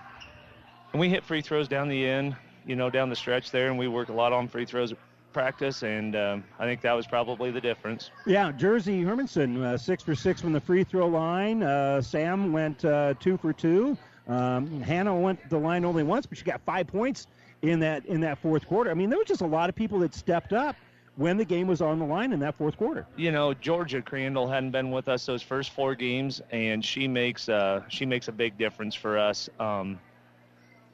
and we hit free throws down the end, you know, down the stretch there, and we work a lot on free throws practice, and um, I think that was probably the difference. Yeah, Jersey Hermanson, uh, six for six from the free throw line. Uh, Sam went uh, two for two. Um, Hannah went the line only once, but she got five points in that in that fourth quarter. I mean, there was just a lot of people that stepped up when the game was on the line in that fourth quarter. you know Georgia Crandall hadn't been with us those first four games, and she makes uh, she makes a big difference for us. Um,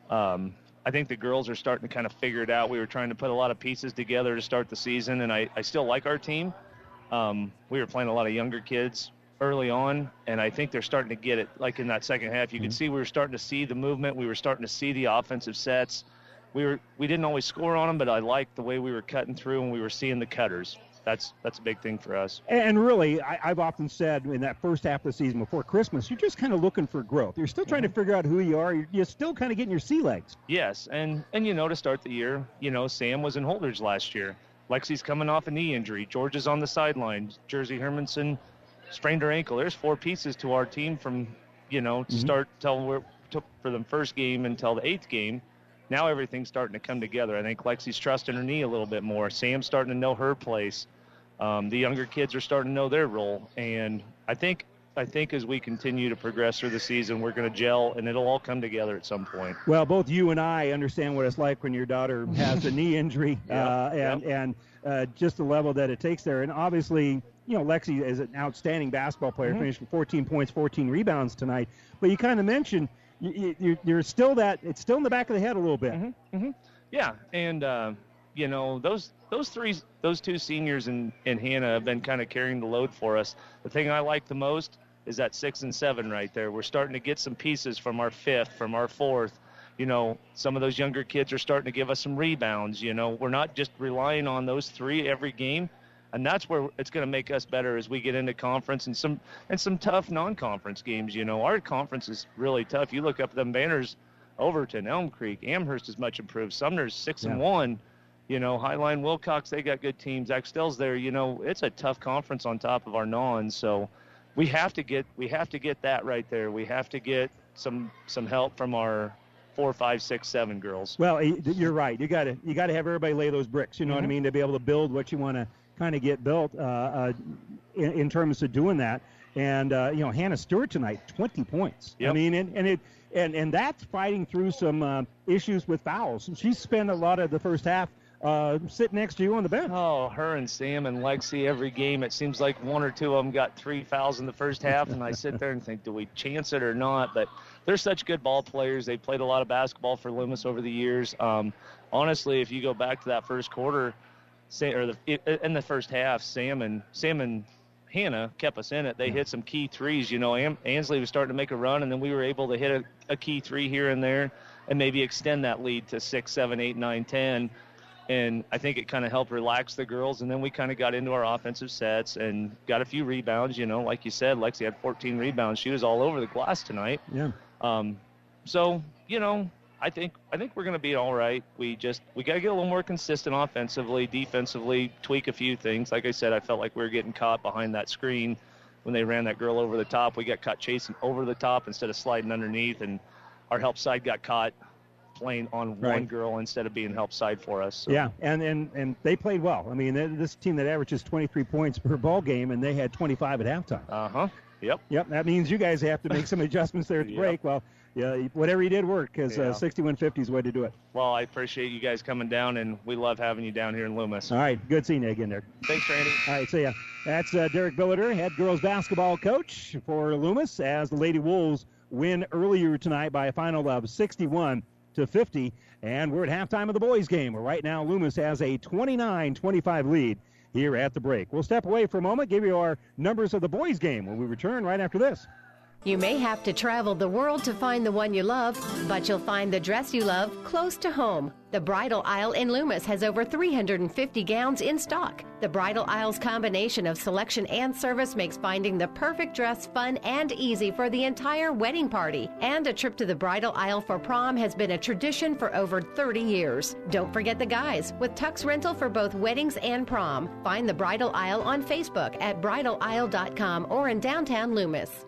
um, I think the girls are starting to kind of figure it out. We were trying to put a lot of pieces together to start the season, and I, I still like our team. Um, we were playing a lot of younger kids early on, and I think they're starting to get it. Like in that second half, you could see we were starting to see the movement. We were starting to see the offensive sets. We were we didn't always score on them, but I liked the way we were cutting through and we were seeing the cutters. That's that's a big thing for us. And really, I, I've often said in that first half of the season before Christmas, you're just kind of looking for growth. You're still trying to figure out who you are. You're, you're still kind of getting your sea legs. Yes, and and you know to start the year, you know Sam was in Holdrege last year. Lexi's coming off a knee injury. George is on the sideline. Jersey Hermanson sprained her ankle. There's four pieces to our team from you know to Mhm. start till we're to, for the first game until the eighth game. Now everything's starting to come together. I think Lexi's trusting her knee a little bit more. Sam's starting to know her place. Um, the younger kids are starting to know their role, and I think I think as we continue to progress through the season, we're going to gel, and it'll all come together at some point. Well, both you and I understand what it's like when your daughter has a knee injury, Yep, uh, and and uh, just the level that it takes there. And obviously, you know, Lexi is an outstanding basketball player, Mhm. finished with 14 points, 14 rebounds tonight. But you kind of mentioned you, you, you're still that it's still in the back of the head a little bit. Mm-hmm. Yeah, and uh, you know those those three those two seniors and and Hannah have been kind of carrying the load for us. The thing I like the most is that six and seven right there. We're starting to get some pieces from our fifth, from our fourth. You know, some of those younger kids are starting to give us some rebounds. You know, we're not just relying on those three every game, and that's where it's going to make us better as we get into conference and some and some tough non-conference games. You know, our conference is really tough. You look up them banners, Overton, Elm Creek, Amherst is much improved. Sumner's six and one. You know, Highline, Wilcox, they got good teams. Axtell's there. You know, it's a tough conference on top of our non. So we have to get we have to get that right there. We have to get some some help from our four, five, six, seven girls. Well, you're right. You got to you got to have everybody lay those bricks. You know what I Mhm. mean to be able to build what you want to kind of get built uh, uh, in, in terms of doing that. And uh, you know, Hannah Stewart tonight, 20 points. I mean, and, and it and and that's fighting through some uh, issues with fouls. She spent a lot of the first half uh, sitting next to you on the bench. Oh, her and Sam and Lexi every game. It seems like one or two of them got three fouls in the first half, and I sit there and think, do we chance it or not? But they're such good ball players. They played a lot of basketball for Loomis over the years. Um, honestly, if you go back to that first quarter, say, or the in the first half, Sam and Sam and Hannah kept us in it. They hit some key threes. You know, Am- Ansley was starting to make a run, and then we were able to hit a, a key three here and there, and maybe extend that lead to six, seven, eight, nine, ten. And I think it kind of helped relax the girls, and then we kind of got into our offensive sets and got a few rebounds. You know, like you said, Lexi had 14 rebounds. She was all over the glass tonight. Yeah. Um, so you know, I think I think we're going to be all right. We just we got to get a little more consistent offensively, defensively, tweak a few things. Like I said, I felt like we were getting caught behind that screen when they ran that girl over the top. We got caught chasing over the top instead of sliding underneath, and our help side got caught playing on one girl instead of being help side for us. So. Yeah, and, and and they played well. I mean, this team that averages 23 points per ball game, and they had 25 at halftime. Uh huh. Yep. Yep. That means you guys have to make some adjustments there at the Yep. break. Well, yeah, whatever you did worked because Yeah. uh, 61-50 is the way to do it. Well, I appreciate you guys coming down, and we love having you down here in Loomis. All right, good seeing you again there. Thanks, Randy. All right, see ya. That's uh, Derek Billiter, head girls basketball coach for Loomis, as the Lady Wolves win earlier tonight by a final of 61 to 50. And we're at halftime of the boys' game. Where right now Loomis has a 29-25 lead here at the break. We'll step away for a moment, give you our numbers of the boys' game when we return right after this. You may have to travel the world to find the one you love, but you'll find the dress you love close to home. The Bridal Aisle in Loomis has over 350 gowns in stock. The Bridal Aisle's combination of selection and service makes finding the perfect dress fun and easy for the entire wedding party. And a trip to the Bridal Aisle for prom has been a tradition for over 30 years. Don't forget the guys with Tux Rental for both weddings and prom. Find the Bridal Aisle on Facebook at bridalaisle.com or in downtown Loomis.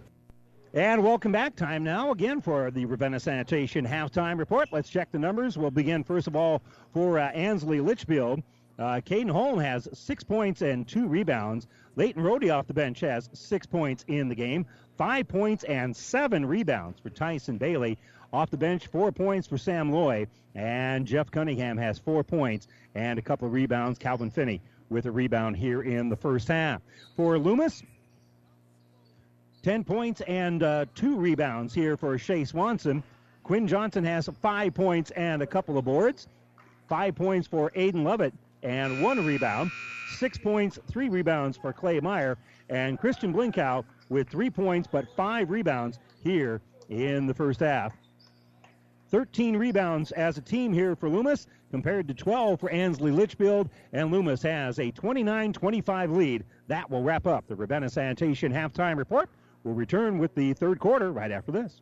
And welcome back. Time now again for the Ravenna Sanitation halftime report. Let's check the numbers. We'll begin first of all for uh, Ansley Litchfield. Uh, Caden Holm has six points and two rebounds. Leighton Rohde off the bench has six points in the game, five points and seven rebounds for Tyson Bailey. Off the bench, four points for Sam Loy. And Jeff Cunningham has four points and a couple of rebounds. Calvin Finley with a rebound here in the first half. For Loomis, 10 points and uh, two rebounds here for Shea Swanson. Quinn Johnson has five points and a couple of boards. Five points for Aiden Lovett and one rebound. Six points, three rebounds for Clay Meyer. And Christian Blinkow with three points but five rebounds here in the first half. 13 rebounds as a team here for Loomis compared to 12 for Ansley Litchfield. And Loomis has a 29 25 lead. That will wrap up the Ravenna Sanitation halftime report. We'll return with the third quarter right after this.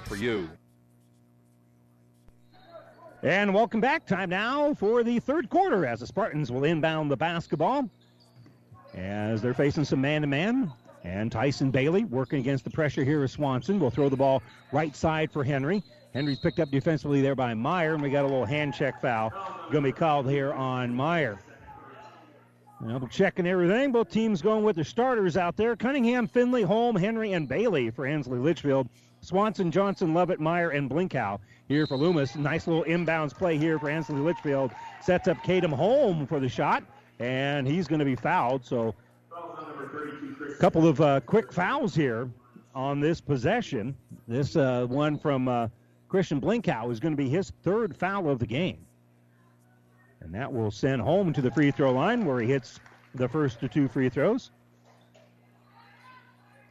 for you. And welcome back. Time now for the third quarter as the Spartans will inbound the basketball as they're facing some man to man. And Tyson Bailey working against the pressure here. is Swanson. will throw the ball right side for Henry. Henry's picked up defensively there by Meyer, and we got a little hand check foul going to be called here on Meyer. Well, checking everything. Both teams going with their starters out there. Cunningham, Finley, Holm, Henry, and Bailey for Ansley Litchfield. Swanson, Johnson, Lovett, Meyer, and Blinkow here for Loomis. Nice little inbounds play here for Ansley Litchfield. Sets up Caden Holm for the shot, and he's going to be fouled. So a couple of uh, quick fouls here on this possession. This uh, one from uh, Christian Blinkow is going to be his third foul of the game. And that will send Holm to the free throw line where he hits the first of two free throws.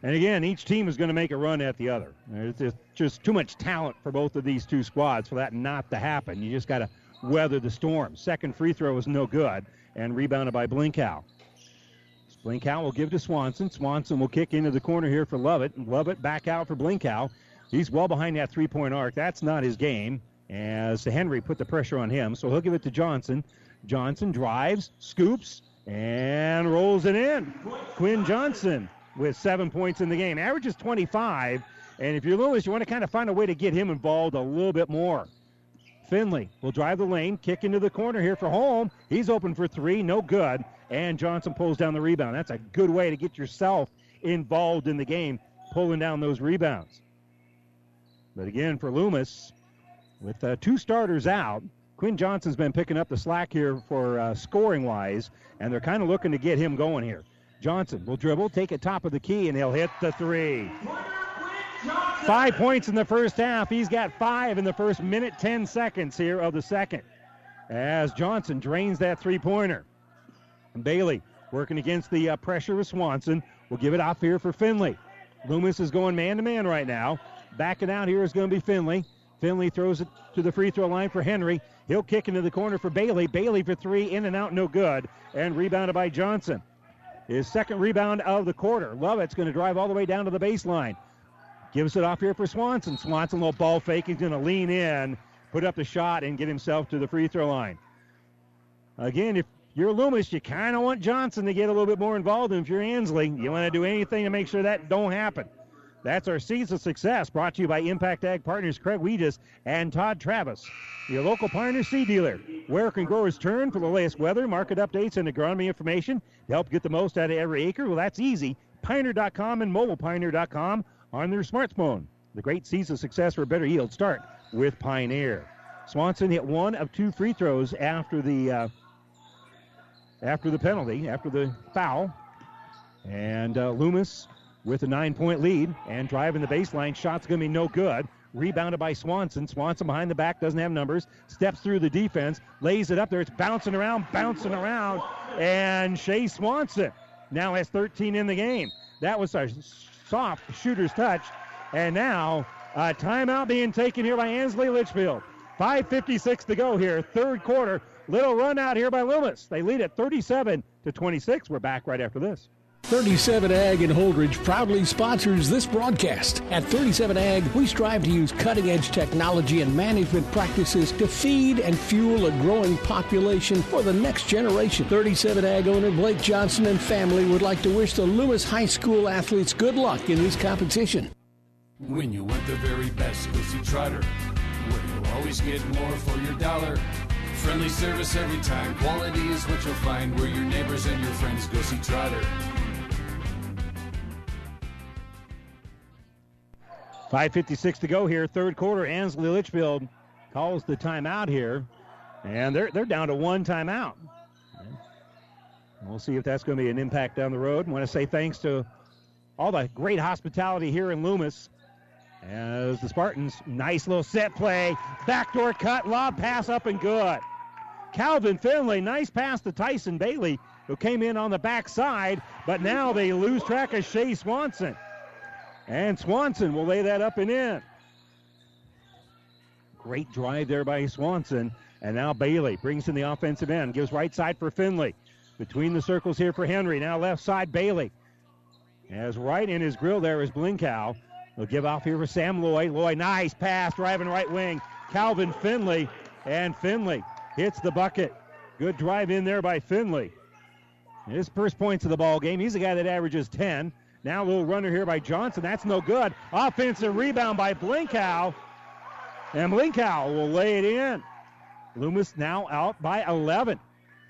And again, each team is going to make a run at the other. It's just, too much talent for both of these two squads for that not to happen. You just got to weather the storm. Second free throw is no good and rebounded by Blinkow. Blinkow will give to Swanson. Swanson will kick into the corner here for Lovett. Lovett back out for Blinkow. He's well behind that three point arc. That's not his game as Henry put the pressure on him. So he'll give it to Johnson. Johnson drives, scoops, and rolls it in. Quinn Johnson with seven points in the game. Averages 25. And if you're Loomis, you want to kind of find a way to get him involved a little bit more. Finley will drive the lane, kick into the corner here for Holm. He's open for three, no good. And Johnson pulls down the rebound. That's a good way to get yourself involved in the game, pulling down those rebounds. But again, for Loomis, with uh, two starters out, Quinn Johnson's been picking up the slack here for uh, scoring wise, and they're kind of looking to get him going here. Johnson will dribble, take it top of the key, and he'll hit the three. Five points in the first half. He's got five in the first minute, 10 seconds here of the second. As Johnson drains that three pointer. Bailey working against the uh, pressure of Swanson. Will give it off here for Finley. Loomis is going man to man right now. Backing out here is going to be Finley. Finley throws it to the free throw line for Henry. He'll kick into the corner for Bailey. Bailey for three, in and out, no good. And rebounded by Johnson. His second rebound of the quarter. Lovett's going to drive all the way down to the baseline. Gives it off here for Swanson. Swanson, little ball fake. He's going to lean in, put up the shot, and get himself to the free throw line. Again, if you're Loomis, you kind of want Johnson to get a little bit more involved. And if you're Ansley, you want to do anything to make sure that don't happen. That's our season of success brought to you by Impact Ag Partners Craig Weegis and Todd Travis, your local Pioneer seed dealer. Where can growers turn for the latest weather, market updates, and agronomy information to help get the most out of every acre? Well, that's easy. Pioneer.com and mobilepioneer.com on their smartphone. The great season of success for a better yield start with Pioneer. Swanson hit one of two free throws after the uh, after the penalty, after the foul, and uh, Loomis with a nine-point lead and driving the baseline. Shot's going to be no good. Rebounded by Swanson. Swanson behind the back doesn't have numbers. Steps through the defense, lays it up there. It's bouncing around, bouncing around, and Shea Swanson now has 13 in the game. That was a soft shooter's touch, and now a timeout being taken here by Ansley Litchfield. 5:56 to go here, third quarter. Little run out here by Loomis. They lead at 37 to 26. We're back right after this. 37 Ag in Holdrege proudly sponsors this broadcast. At 37 Ag, we strive to use cutting edge technology and management practices to feed and fuel a growing population for the next generation. 37 Ag owner Blake Johnson and family would like to wish the Loomis High School athletes good luck in this competition. When you want the very best, go see Trotter, where you'll always get more for your dollar. Friendly service every time. Quality is what you'll find where your neighbors and your friends go see Trotter. 5.56 to go here, third quarter. Ansley Litchfield calls the timeout here, and they're, they're down to one timeout. We'll see if that's going to be an impact down the road. I want to say thanks to all the great hospitality here in Loomis. As the Spartans, nice little set play, backdoor cut, lob pass up and good. Calvin Finley, nice pass to Tyson Bailey, who came in on the backside, but now they lose track of Shea Swanson. And Swanson will lay that up and in. Great drive there by Swanson. And now Bailey brings in the offensive end, gives right side for Finley. Between the circles here for Henry. Now left side, Bailey. As right in his grill there is Blinkow. They'll give off here for Sam Loy. Lloyd, nice pass, driving right wing. Calvin Finley. And Finley hits the bucket. Good drive in there by Finley. His first points of the ball game. He's a guy that averages 10. Now a little runner here by Johnson. That's no good. Offensive rebound by Blinkow. And Blinkow will lay it in. Loomis now out by 11.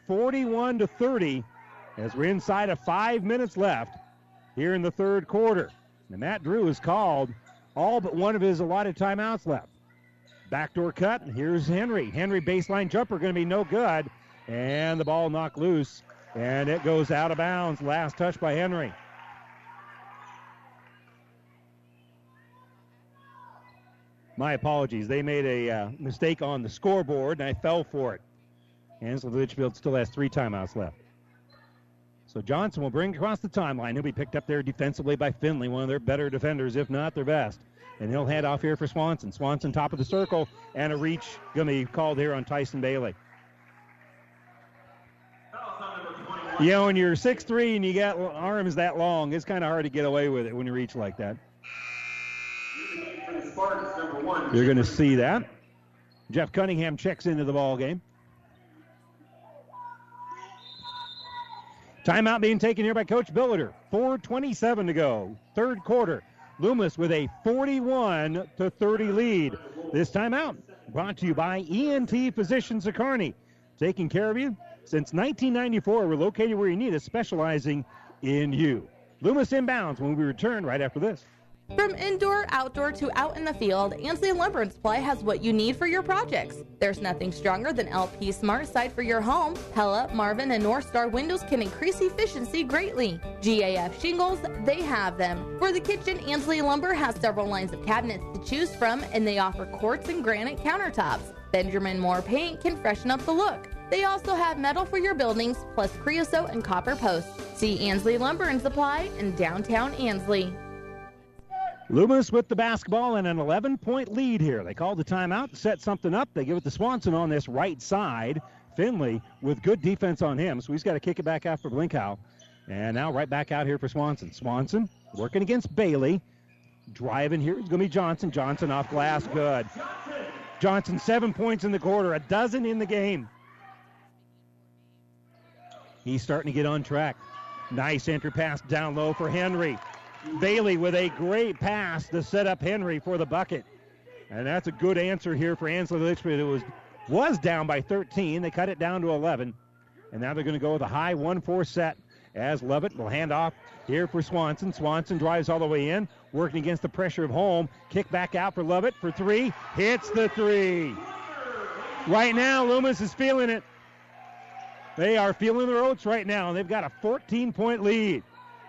41 to 30 as we're inside of five minutes left here in the third quarter. And Matt Drew has called all but one of his allotted timeouts left. Backdoor cut. and Here's Henry. Henry baseline jumper going to be no good. And the ball knocked loose. And it goes out of bounds. Last touch by Henry. My apologies. They made a uh, mistake on the scoreboard, and I fell for it. Ansley Litchfield still has three timeouts left. So Johnson will bring across the timeline. He'll be picked up there defensively by Finley, one of their better defenders, if not their best. And he'll head off here for Swanson. Swanson top of the circle, and a reach going to be called here on Tyson Bailey. You know, when you're 6'3 and you got arms that long, it's kind of hard to get away with it when you reach like that. You're going to see that. Jeff Cunningham checks into the ball game. Timeout being taken here by Coach Billiter. 4:27 to go, third quarter. Loomis with a 41 to 30 lead. This timeout brought to you by ENT Physicians of Kearney, taking care of you since 1994. We're located where you need us, specializing in you. Loomis inbounds when we return right after this. From indoor, outdoor to out in the field, Ansley Lumber and Supply has what you need for your projects. There's nothing stronger than LP Smart Side for your home. Pella, Marvin, and Northstar windows can increase efficiency greatly. GAF shingles, they have them. For the kitchen, Ansley Lumber has several lines of cabinets to choose from, and they offer quartz and granite countertops. Benjamin Moore paint can freshen up the look. They also have metal for your buildings, plus creosote and copper posts. See Ansley Lumber and Supply in downtown Ansley. Loomis with the basketball and an 11 point lead here. They called the timeout set something up. They give it to Swanson on this right side. Finley with good defense on him, so he's got to kick it back out for Blinkow. And now right back out here for Swanson. Swanson working against Bailey. Driving here is going to be Johnson. Johnson off glass. Good. Johnson, seven points in the quarter, a dozen in the game. He's starting to get on track. Nice entry pass down low for Henry. Bailey with a great pass to set up Henry for the bucket. And that's a good answer here for Ansley Litchfield. It was was down by 13. They cut it down to 11. And now they're going to go with a high 1-4 set as Lovett will hand off here for Swanson. Swanson drives all the way in, working against the pressure of Holm. Kick back out for Lovett for three. Hits the three. Right now, Loomis is feeling it. They are feeling their oats right now. And they've got a 14 point lead.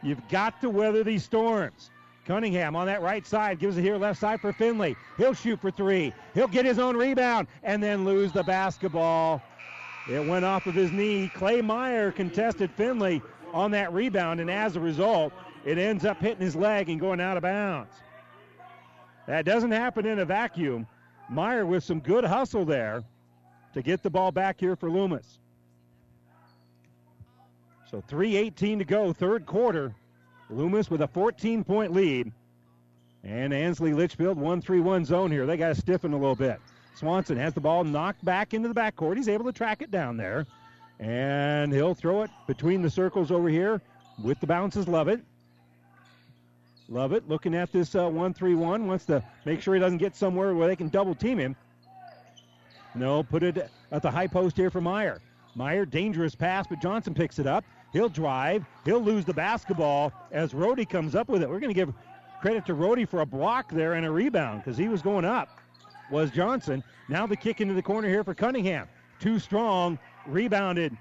You've got to weather these storms. Cunningham on that right side gives it here left side for Finley. He'll shoot for three. He'll get his own rebound and then lose the basketball. It went off of his knee. Clay Meyer contested Finley on that rebound, and as a result, it ends up hitting his leg and going out of bounds. That doesn't happen in a vacuum. Meyer with some good hustle there to get the ball back here for Loomis. So 3.18 to go, third quarter. Loomis with a 14 point lead. And Ansley Litchfield 1 3 1 zone here. They got to stiffen a little bit. Swanson has the ball knocked back into the backcourt. He's able to track it down there. And he'll throw it between the circles over here with the bounces. Lovett. Lovett looking at this uh, 1 3 1. Wants to make sure he doesn't get somewhere where they can double team him. No, put it at the high post here for Meyer. Meyer, dangerous pass, but Johnson picks it up. He'll drive. He'll lose the basketball as Rohde comes up with it. We're going to give credit to Rohde for a block there and a rebound because he was going up. Was Johnson. Now the kick into the corner here for Cunningham. Too strong. Rebounded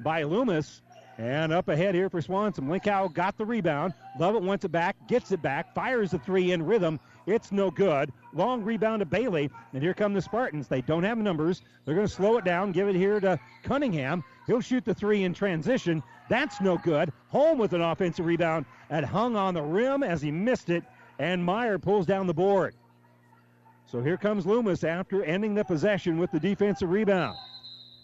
by Loomis. And up ahead here for Swanson. Blinkow got the rebound. Lovett wants it back, gets it back, fires the three in rhythm. It's no good. Long rebound to Bailey. And here come the Spartans. They don't have numbers. They're going to slow it down, give it here to Cunningham. He'll shoot the three in transition. That's no good. Holm with an offensive rebound and hung on the rim as he missed it. And Meyer pulls down the board. So here comes Loomis after ending the possession with the defensive rebound.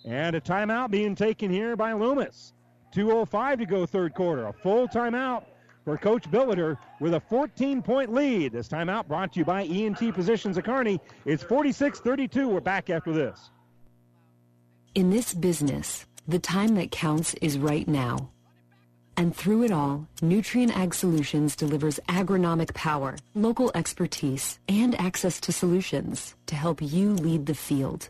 And a timeout being taken here by Loomis. 2.05 to go, third quarter. A full timeout for Coach Billiter with a 14 point lead. This timeout brought to you by ENT Physicians of Kearney. It's 46 32. We're back after this. In this business, the time that counts is right now. And through it all, Nutrien Ag Solutions delivers agronomic power, local expertise, and access to solutions to help you lead the field.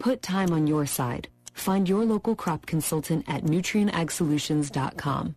Put time on your side. Find your local crop consultant at nutrienagsolutions.com.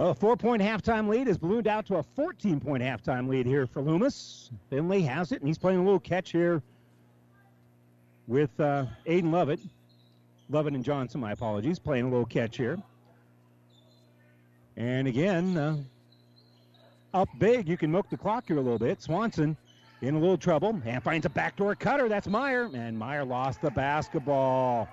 Well, a four point halftime lead has ballooned out to a 14 point halftime lead here for Loomis. Finley has it, and he's playing a little catch here with uh, Aiden Lovett. Lovett and Johnson, my apologies, playing a little catch here. And again, uh, up big, you can milk the clock here a little bit. Swanson in a little trouble and finds a backdoor cutter. That's Meyer, and Meyer lost the basketball.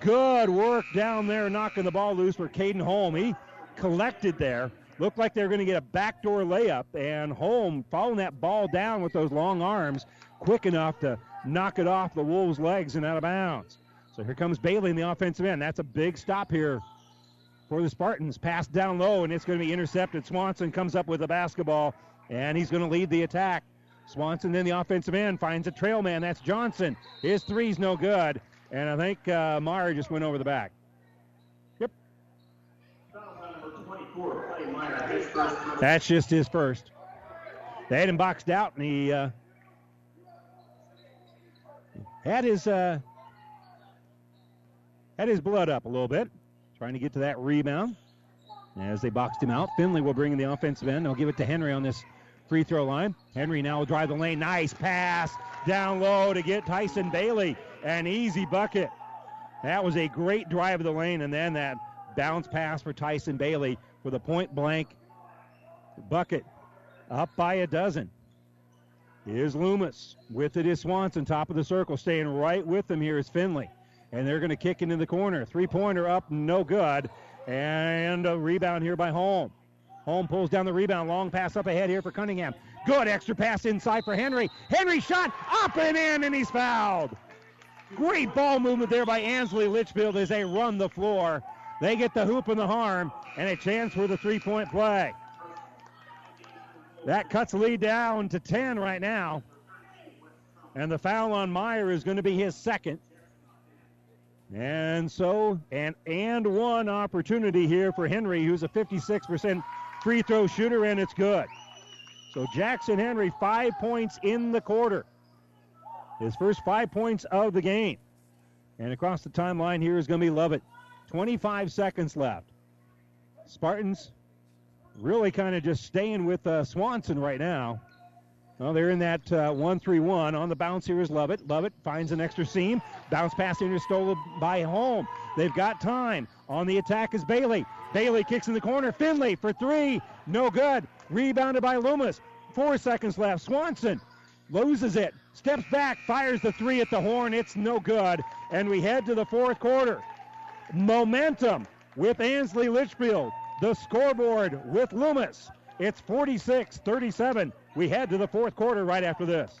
Good work down there, knocking the ball loose for Caden Holm. He collected there. Looked like they were going to get a backdoor layup, and Holm following that ball down with those long arms, quick enough to knock it off the Wolves' legs and out of bounds. So here comes Bailey in the offensive end. That's a big stop here for the Spartans. Pass down low, and it's going to be intercepted. Swanson comes up with the basketball, and he's going to lead the attack. Swanson then the offensive end finds a trail man. That's Johnson. His three's no good, and I think uh, Meyer just went over the back. Yep. That's just his first. They had him boxed out, and he uh, had his uh, had his blood up a little bit, trying to get to that rebound. As they boxed him out, Finley will bring in the offensive end. They'll give it to Henry on this free throw line. Henry now will drive the lane. Nice pass down low to get Tyson Bailey. An easy bucket. That was a great drive of the lane, and then that bounce pass for Tyson Bailey for the point blank bucket. Up by a dozen. Here's Loomis. With it is Swanson, top of the circle. Staying right with them here is Finley. And they're going to kick into the corner. Three pointer up, no good. And a rebound here by Holm. Holm pulls down the rebound. Long pass up ahead here for Cunningham. Good extra pass inside for Henry. Henry shot up and in, and he's fouled. Great ball movement there by Ansley Litchfield as they run the floor. They get the hoop and the harm, and a chance for the three point play. That cuts the lead down to 10 right now. And the foul on Meyer is going to be his second. And so, an and one opportunity here for Henry, who's a 56% free throw shooter, and it's good. So, Jackson Henry, five points in the quarter. His first five points of the game. And across the timeline here is going to be Lovett. 25 seconds left. Spartans really kind of just staying with uh, Swanson right now. Well, they're in that uh, 1 3 1. On the bounce here is Lovett. Lovett finds an extra seam. Bounce pass interstolen by Holm. They've got time. On the attack is Bailey. Bailey kicks in the corner. Finley for three. No good. Rebounded by Loomis. Four seconds left. Swanson loses it. Steps back. Fires the three at the horn. It's no good. And we head to the fourth quarter. Momentum with Ansley Litchfield. The scoreboard with Loomis. It's 46 37. We head to the fourth quarter right after this.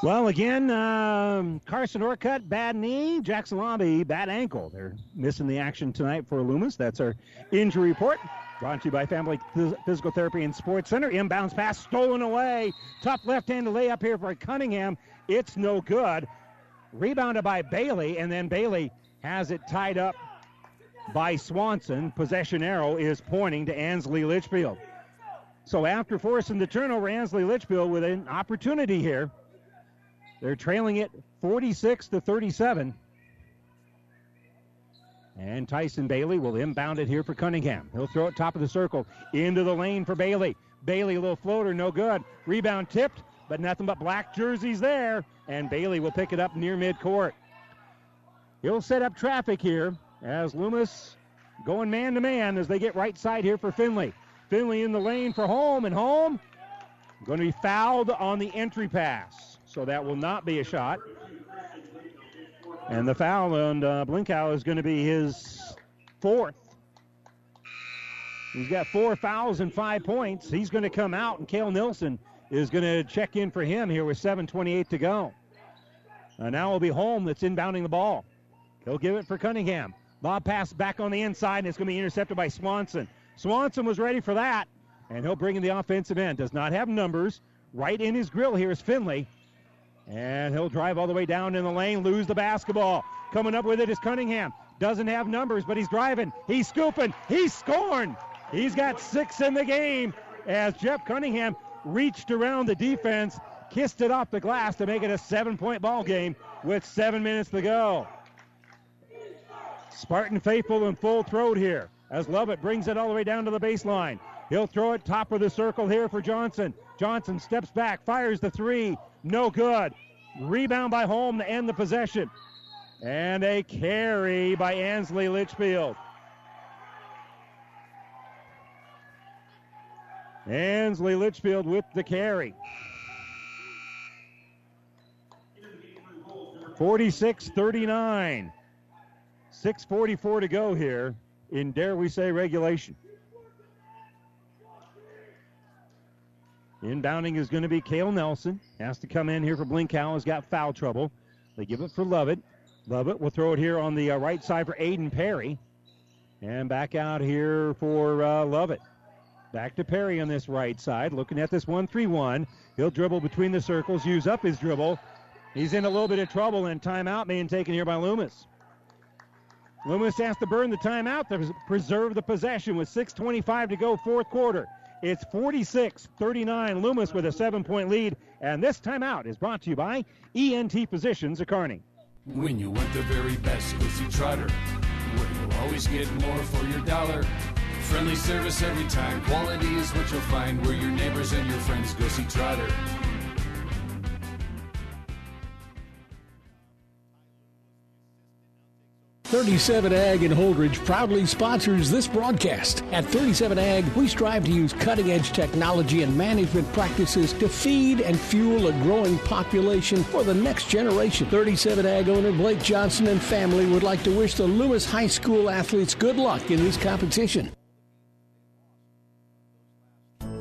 Well, again, um, Carson Orcutt, bad knee. Jackson Lobby, bad ankle. They're missing the action tonight for Loomis. That's our injury report. Brought to you by Family Physical Therapy and Sports Center. Inbounds pass stolen away. Tough left-handed layup here for Cunningham. It's no good. Rebounded by Bailey, and then Bailey has it tied up by Swanson. Possession arrow is pointing to Ansley Litchfield. So after forcing the turnover, Ansley Litchfield with an opportunity here. They're trailing it 46 to 37. And Tyson Bailey will inbound it here for Cunningham. He'll throw it top of the circle into the lane for Bailey. Bailey, a little floater, no good. Rebound tipped, but nothing but black jerseys there. And Bailey will pick it up near midcourt. He'll set up traffic here as Loomis going man to man as they get right side here for Finley. Finley in the lane for Holm, and Holm going to be fouled on the entry pass. So that will not be a shot. And the foul on uh, Blinkow is going to be his fourth. He's got four fouls and five points. He's going to come out, and Kale Nilsson is going to check in for him here with 7.28 to go. Now it'll be Holm that's inbounding the ball. He'll give it for Cunningham. Bob pass back on the inside, and it's going to be intercepted by Swanson. Swanson was ready for that, and he'll bring in the offensive end. Does not have numbers. Right in his grill here is Finley. And he'll drive all the way down in the lane, lose the basketball. Coming up with it is Cunningham. Doesn't have numbers, but he's driving. He's scooping. He's scoring. He's got six in the game as Jeff Cunningham reached around the defense, kissed it off the glass to make it a seven point ball game with seven minutes to go. Spartan faithful and full throat here as Lovett brings it all the way down to the baseline. He'll throw it top of the circle here for Johnson. Johnson steps back, fires the three. No good. Rebound by Holm to end the possession. And a carry by Ansley Litchfield. Ansley Litchfield with the carry. 46 39. 6.44 to go here in, dare we say, regulation. Inbounding is going to be Kale Nelson. Has to come in here for Blinkow. Has got foul trouble. They give it for Lovett. Lovett will throw it here on the uh, right side for Aiden Perry. And back out here for uh, Lovett. Back to Perry on this right side. Looking at this 1 3 1. He'll dribble between the circles, use up his dribble. He's in a little bit of trouble, and timeout being taken here by Loomis. Loomis has to burn the timeout to preserve the possession with 6.25 to go, fourth quarter. It's 46 39. Loomis with a seven point lead. And this timeout is brought to you by ENT Physicians of Kearney. When you want the very best, go see Trotter. Where you'll always get more for your dollar. Friendly service every time. Quality is what you'll find where your neighbors and your friends go see Trotter. 37 Ag in Holdrege proudly sponsors this broadcast. At 37 Ag, we strive to use cutting edge technology and management practices to feed and fuel a growing population for the next generation. 37 Ag owner Blake Johnson and family would like to wish the Loomis High School athletes good luck in this competition.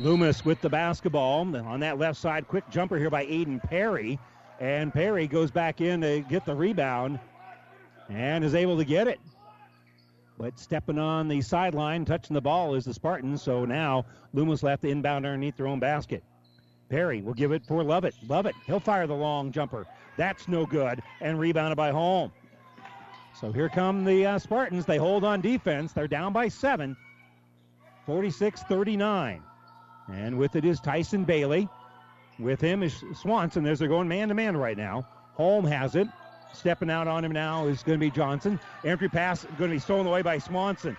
Loomis with the basketball on that left side. Quick jumper here by Aiden Perry. And Perry goes back in to get the rebound and is able to get it. But stepping on the sideline, touching the ball is the Spartans. So now Loomis left the inbound underneath their own basket. Perry will give it for Lovett. Lovett, he'll fire the long jumper. That's no good. And rebounded by Holm. So here come the uh, Spartans. They hold on defense. They're down by seven. 46 39. And with it is Tyson Bailey. With him is Swanson. There's they're going man to man right now. Holm has it. Stepping out on him now is going to be Johnson. Entry pass going to be stolen away by Swanson.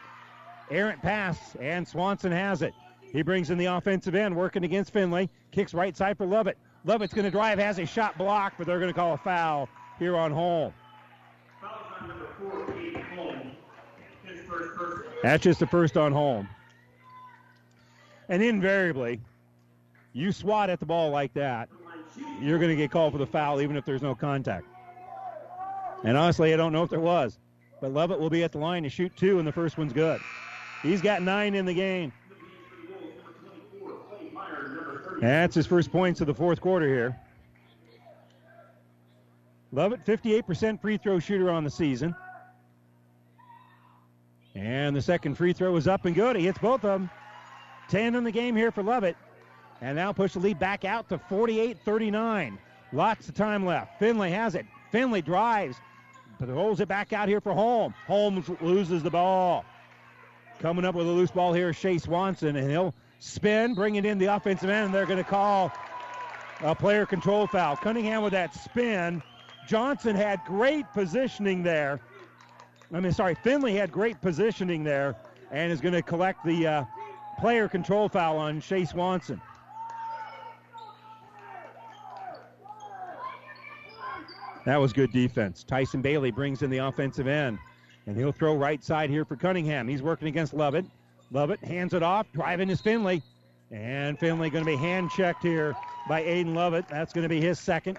Errant pass, and Swanson has it. He brings in the offensive end, working against Finley. Kicks right side for Lovett. Lovett's going to drive, has a shot blocked, but they're going to call a foul here on Holm. That's just the first on Holm. And invariably, you swat at the ball like that, you're going to get called for the foul even if there's no contact. And honestly, I don't know if there was. But Lovett will be at the line to shoot two, and the first one's good. He's got nine in the game. That's his first points of the fourth quarter here. Lovett, 58% free throw shooter on the season. And the second free throw is up and good. He hits both of them. 10 in the game here for Lovett. And now push the lead back out to 48 39. Lots of time left. Finley has it. Finley drives, but holds it back out here for Holmes. Holmes loses the ball. Coming up with a loose ball here is Shea Swanson, and he'll spin, bringing in the offensive end, and they're going to call a player control foul. Cunningham with that spin. Johnson had great positioning there. I mean, sorry, Finley had great positioning there and is going to collect the uh, player control foul on Shea Swanson. That was good defense. Tyson Bailey brings in the offensive end, and he'll throw right side here for Cunningham. He's working against Lovett. Lovett hands it off, driving is Finley. And Finley going to be hand checked here by Aiden Lovett. That's going to be his second.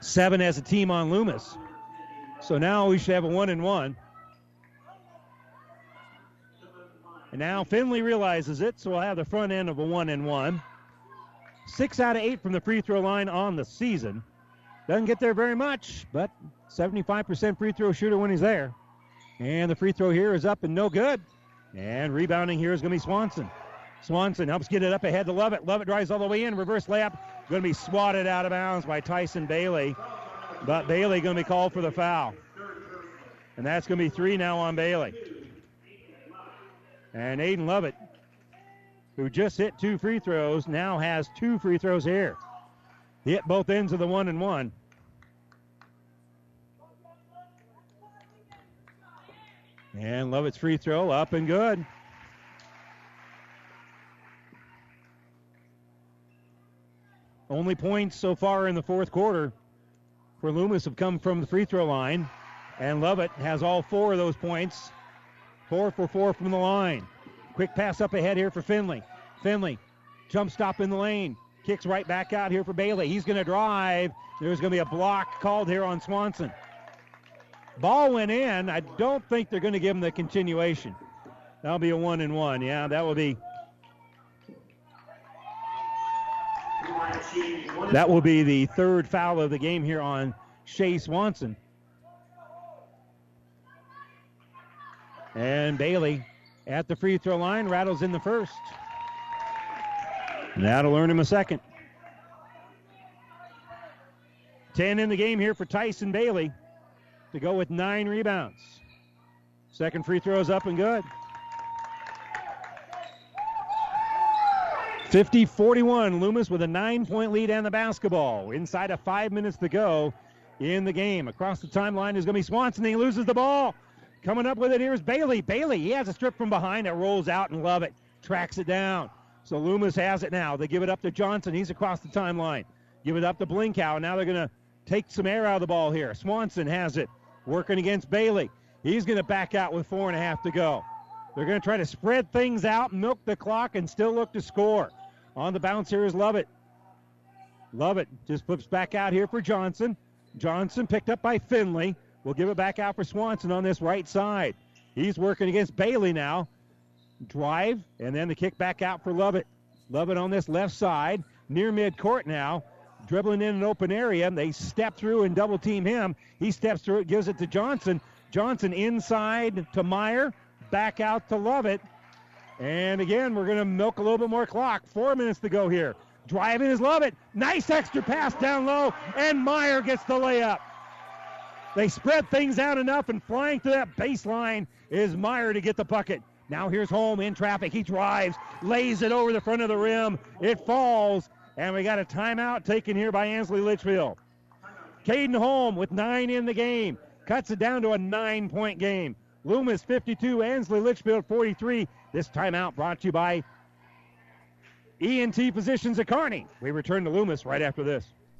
seven as a team on Loomis. So now we should have a one and one. And now Finley realizes it, so we'll have the front end of a one and one. Six out of eight from the free throw line on the season. Doesn't get there very much, but 75% free throw shooter when he's there. And the free throw here is up and no good. And rebounding here is going to be Swanson. Swanson helps get it up ahead to Lovett. Lovett drives all the way in. Reverse layup. Going to be swatted out of bounds by Tyson Bailey. But Bailey going to be called for the foul. And that's going to be three now on Bailey. And Aiden Lovett, who just hit two free throws, now has two free throws here. He hit both ends of the one and one. And Lovett's free throw up and good. Only points so far in the fourth quarter for Loomis have come from the free throw line. And Lovett has all four of those points. Four for four from the line. Quick pass up ahead here for Finley. Finley, jump stop in the lane. Kicks right back out here for Bailey. He's going to drive. There's going to be a block called here on Swanson. Ball went in. I don't think they're going to give him the continuation. That'll be a one and one. Yeah, that will be. That will be the third foul of the game here on Shea Swanson. And Bailey at the free throw line rattles in the first. That'll earn him a second. 10 in the game here for Tyson Bailey to go with nine rebounds. Second free throw is up and good. 50 41. Loomis with a nine point lead and the basketball. Inside of five minutes to go in the game. Across the timeline is going to be Swanson. He loses the ball. Coming up with it here is Bailey. Bailey, he has a strip from behind that rolls out and Lovett. Tracks it down. So Loomis has it now. They give it up to Johnson. He's across the timeline. Give it up to Blinkow. Now they're going to take some air out of the ball here. Swanson has it. Working against Bailey. He's going to back out with four and a half to go. They're going to try to spread things out, milk the clock, and still look to score. On the bounce here is Lovett. Lovett just flips back out here for Johnson. Johnson picked up by Finley. We'll give it back out for Swanson on this right side. He's working against Bailey now. Drive, and then the kick back out for Lovett. Lovett on this left side, near midcourt now. Dribbling in an open area. and They step through and double team him. He steps through it, gives it to Johnson. Johnson inside to Meyer. Back out to Lovett. And again, we're going to milk a little bit more clock. Four minutes to go here. Driving is Lovett. Nice extra pass down low, and Meyer gets the layup. They spread things out enough, and flying to that baseline is Meyer to get the bucket. Now here's Holm in traffic. He drives, lays it over the front of the rim. It falls, and we got a timeout taken here by Ansley Litchfield. Caden Holm with nine in the game cuts it down to a nine point game. Loomis 52, Ansley Litchfield 43. This timeout brought to you by ENT Physicians at Kearney. We return to Loomis right after this.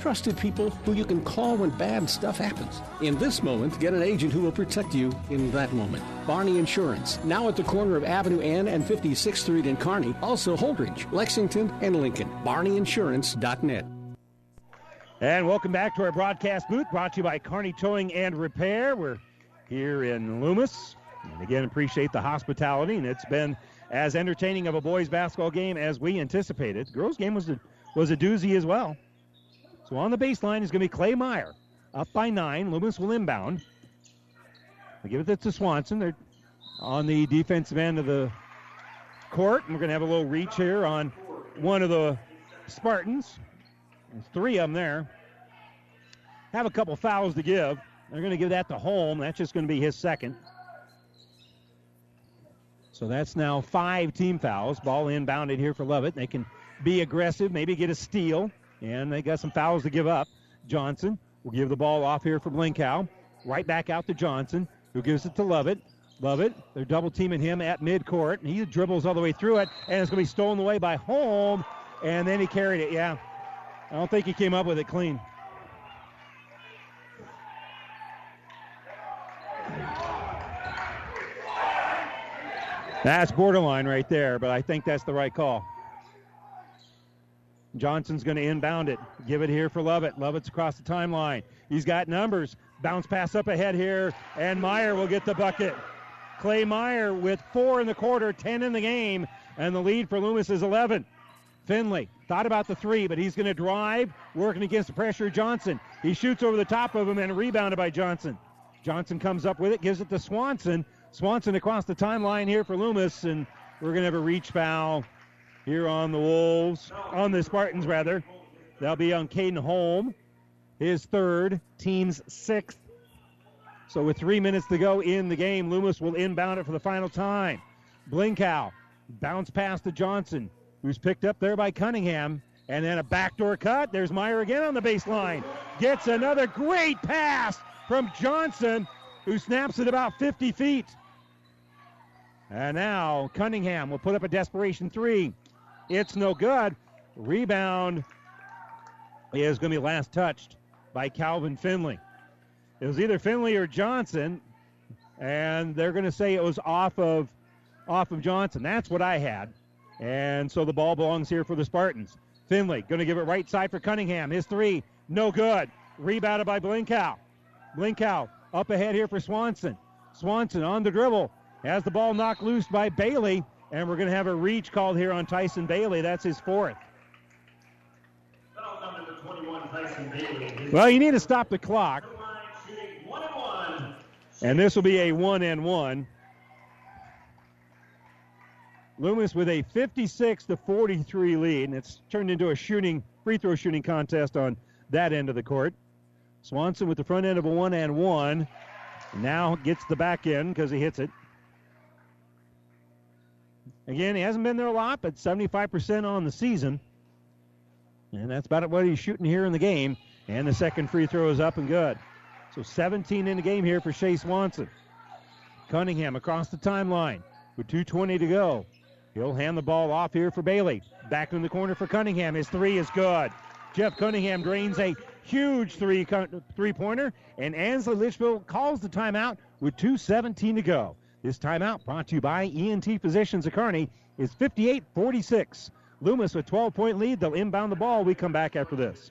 Trusted people who you can call when bad stuff happens. In this moment, get an agent who will protect you in that moment. Barney Insurance, now at the corner of Avenue N and 56th Street in Kearney, also Holdrege, Lexington, and Lincoln. BarneyInsurance.net. And welcome back to our broadcast booth brought to you by Kearney Towing and Repair. We're here in Loomis. And again, appreciate the hospitality. And it's been as entertaining of a boys basketball game as we anticipated. Girls game was a, was a doozy as well. So on the baseline is going to be Clay Meyer. Up by nine. Loomis will inbound. We give it to Swanson. They're on the defensive end of the court. And we're going to have a little reach here on one of the Spartans. There's three of them there. Have a couple fouls to give. They're going to give that to Holm. That's just going to be his second. So that's now five team fouls. Ball inbounded here for Lovett. They can be aggressive, maybe get a steal. And they got some fouls to give up. Johnson will give the ball off here for Blinkow. Right back out to Johnson, who gives it to Lovett. Lovett, they're double teaming him at midcourt. And he dribbles all the way through it, and it's going to be stolen away by Holm. And then he carried it, yeah. I don't think he came up with it clean. That's borderline right there, but I think that's the right call. Johnson's going to inbound it. Give it here for Lovett. Lovett's across the timeline. He's got numbers. Bounce pass up ahead here, and Meyer will get the bucket. Clay Meyer with four in the quarter, 10 in the game, and the lead for Loomis is 11. Finley thought about the three, but he's going to drive, working against the pressure of Johnson. He shoots over the top of him and rebounded by Johnson. Johnson comes up with it, gives it to Swanson. Swanson across the timeline here for Loomis, and we're going to have a reach foul here on the Wolves, on the Spartans rather. That'll be on Caden Holm, his third, team's sixth. So with three minutes to go in the game, Loomis will inbound it for the final time. Blinkow bounce pass to Johnson, who's picked up there by Cunningham. And then a backdoor cut. There's Meyer again on the baseline. Gets another great pass from Johnson, who snaps it about 50 feet. And now Cunningham will put up a desperation three. It's no good. Rebound is going to be last touched by Calvin Finley. It was either Finley or Johnson, and they're going to say it was off of off of Johnson. That's what I had. And so the ball belongs here for the Spartans. Finley going to give it right side for Cunningham. His three, no good. Rebounded by Blinkow. Blinkow up ahead here for Swanson. Swanson on the dribble. Has the ball knocked loose by Bailey. And we're going to have a reach called here on Tyson Bailey. That's his fourth. Well, you need to stop the clock. And this will be a one and one. Loomis with a 56 to 43 lead, and it's turned into a shooting free throw shooting contest on that end of the court. Swanson with the front end of a one and one. Now gets the back end because he hits it. Again, he hasn't been there a lot, but 75% on the season. And that's about what he's shooting here in the game. And the second free throw is up and good. So 17 in the game here for Shea Swanson. Cunningham across the timeline with 2.20 to go. He'll hand the ball off here for Bailey. Back in the corner for Cunningham. His three is good. Jeff Cunningham drains a huge three three pointer, and Ansley Litchfield calls the timeout with 2.17 to go. This timeout brought to you by ENT Physicians of Kearney is 58 46. Loomis with 12 point lead. They'll inbound the ball. We come back after this.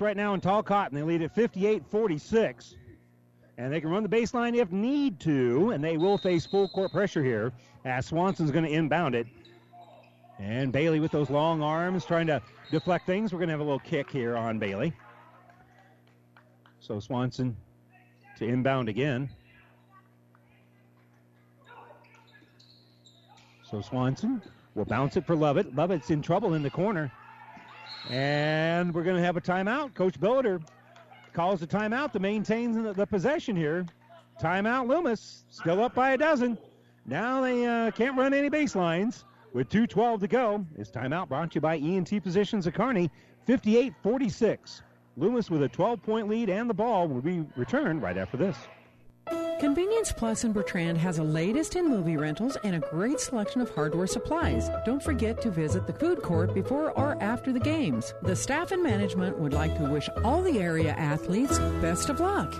right now in Talcott, and they lead at 58 46. And they can run the baseline if need to, and they will face full court pressure here as Swanson's going to inbound it. And Bailey with those long arms trying to deflect things. We're going to have a little kick here on Bailey. So Swanson to inbound again. So Swanson will bounce it for Lovett. Lovett's in trouble in the corner. And we're going to have a timeout. Coach Billiter calls the timeout to maintain the, the, possession here. Timeout, Loomis. Still up by a dozen. Now they uh, can't run any baselines. With 2.12 to go, this timeout brought to you by ENT Physicians of Kearney, 58 46. Loomis with a 12 point lead, and the ball will be returned right after this. Convenience Plus in Bertrand has the latest in movie rentals and a great selection of hardware supplies. Don't forget to visit the food court before or after the games. The staff and management would like to wish all the area athletes best of luck.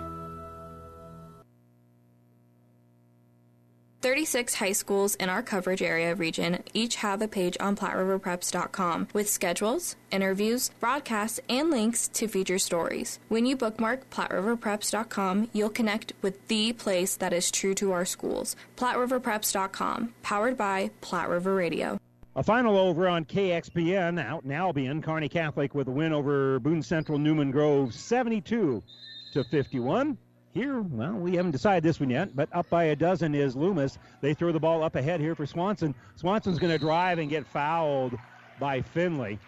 36 high schools in our coverage area region each have a page on PlatteRiverPreps.com with schedules, interviews, broadcasts, and links to feature stories. When you bookmark PlatteRiverPreps.com, you'll connect with the place that is true to our schools. PlatteRiverPreps.com, powered by Platte River Radio. A final over on KXPN out in Albion. Kearney Catholic with a win over Boone Central Newman Grove 72 to 51. Here, well, we haven't decided this one yet, but up by a dozen is Loomis. They throw the ball up ahead here for Swanson. Swanson's going to drive and get fouled by Finley.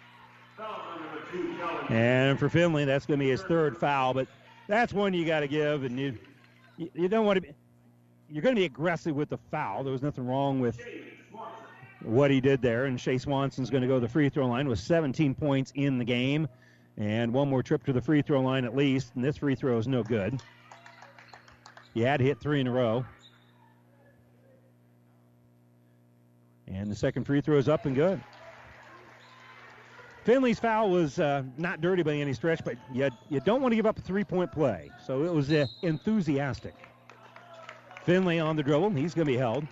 And for Finley, that's going to be his third foul, but that's one you got to give, and you you don't want to be. You're going to be aggressive with the foul. There was nothing wrong with what he did there, and Shea Swanson's going to go to the free throw line with 17 points in the game, and one more trip to the free throw line at least, and this free throw is no good. He had hit three in a row. And the second free throw is up and good. Finley's foul was uh, not dirty by any stretch, but you, you don't want to give up a three point play. So it was uh, enthusiastic. Finley on the dribble. He's going to be held.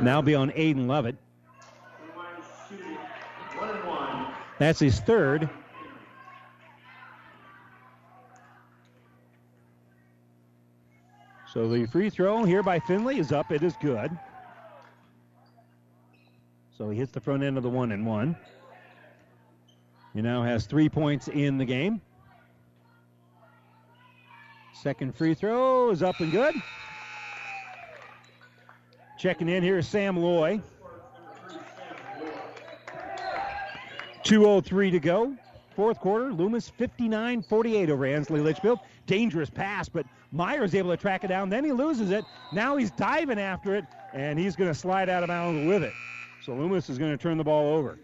Now be on Aiden Lovett. That's his third. So the free throw here by Finley is up. It is good. So he hits the front end of the one and one. He now has three points in the game. Second free throw is up and good. Checking in here is Sam Loy. 2.03 to go. Fourth quarter, Loomis 59 48 over Ansley Litchfield. Dangerous pass, but Meyer's able to track it down. Then he loses it. Now he's diving after it, and he's going to slide out of bounds with it. So Loomis is going to turn the ball over.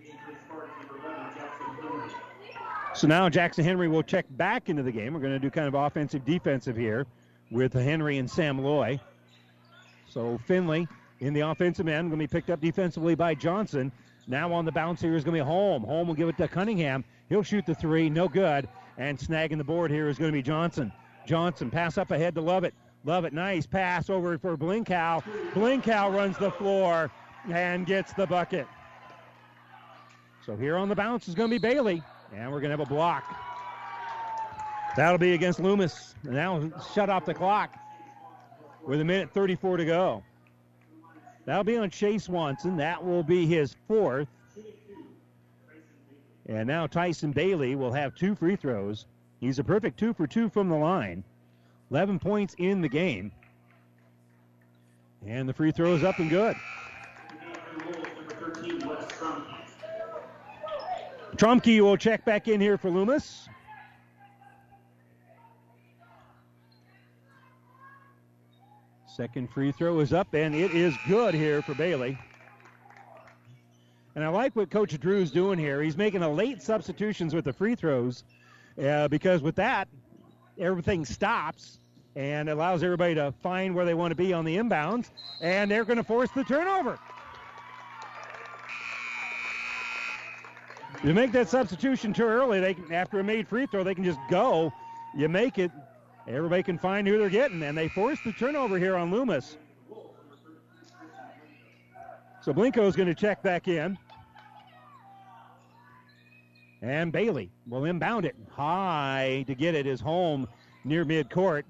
So now Jackson Henry will check back into the game. We're going to do kind of offensive defensive here with Henry and Sam Loy. So Finley in the offensive end going to be picked up defensively by Johnson. Now on the bounce here is going to be Holm. Holm will give it to Cunningham. He'll shoot the three, no good. And snagging the board here is going to be Johnson. Johnson pass up ahead to Lovett. Lovett, nice pass over for Blinkow. Blinkow runs the floor and gets the bucket. So here on the bounce is going to be Bailey, and we're going to have a block. That'll be against Loomis. And now shut off the clock with a minute 34 to go. That'll be on Chase Swanson. That will be his fourth. And now Tyson Bailey will have two free throws. He's a perfect two for two from the line. 11 points in the game. And the free throw is up and good. Trumke will check back in here for Loomis. Second free throw is up, and it is good here for Bailey. And I like what Coach Drew's doing here. He's making a late substitutions with the free throws uh, because with that, everything stops and allows everybody to find where they want to be on the inbounds, and they're going to force the turnover. You make that substitution too early, they can, after a made free throw, they can just go. You make it, everybody can find who they're getting, and they force the turnover here on Loomis. So Blinkow is going to check back in. And Bailey will inbound it. High to get it is Holm near midcourt.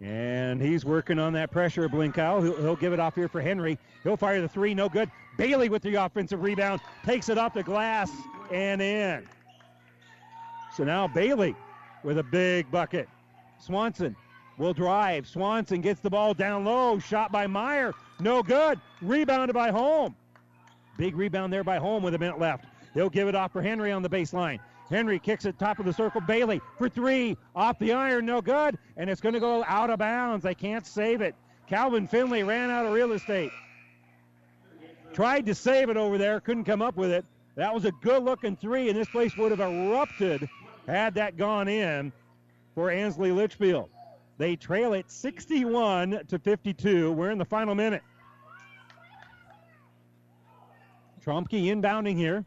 And he's working on that pressure, Blinkow. He'll, he'll give it off here for Henry. He'll fire the three, no good. Bailey with the offensive rebound, takes it off the glass and in. So now Bailey with a big bucket. Swanson will drive. Swanson gets the ball down low. Shot by Meyer. No good. Rebounded by Holm. Big rebound there by Holm with a minute left. He'll give it off for Henry on the baseline. Henry kicks it top of the circle. Bailey for three. Off the iron. No good. And it's going to go out of bounds. They can't save it. Calvin Finley ran out of real estate. Tried to save it over there. Couldn't come up with it. That was a good looking three, and this place would have erupted had that gone in for Ansley Litchfield. They trail it 61 to 52. We're in the final minute. Tromke inbounding here.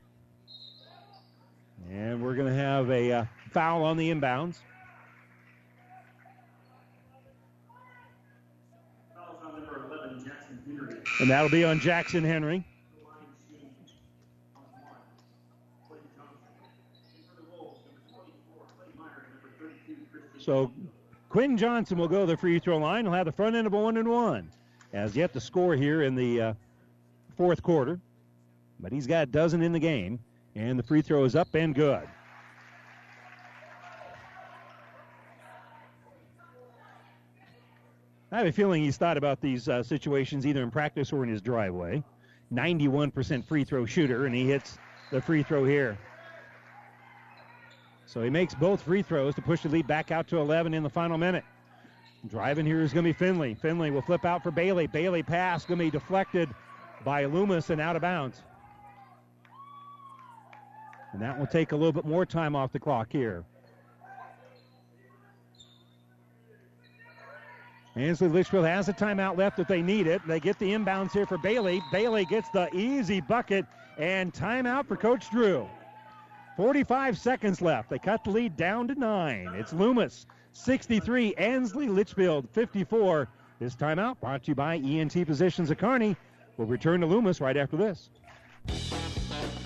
And we're going to have a uh, foul on the inbounds. And that'll be on Jackson Henry. So Quinn Johnson will go to the free throw line. He'll have the front end of a one and one. Has yet to score here in the uh, fourth quarter, but he's got a dozen in the game, and the free throw is up and good. I have a feeling he's thought about these uh, situations either in practice or in his driveway. 91% free throw shooter, and he hits the free throw here. So he makes both free throws to push the lead back out to 11 in the final minute. Driving here is going to be Finley. Finley will flip out for Bailey. Bailey pass going to be deflected by Loomis and out of bounds. And that will take a little bit more time off the clock here. Ansley Litchfield has a timeout left if they need it. They get the inbounds here for Bailey. Bailey gets the easy bucket and timeout for Coach Drew. 45 seconds left. They cut the lead down to nine. It's Loomis 63, Ansley Litchfield 54. This timeout brought to you by ENT Physicians of Kearney. We'll return to Loomis right after this.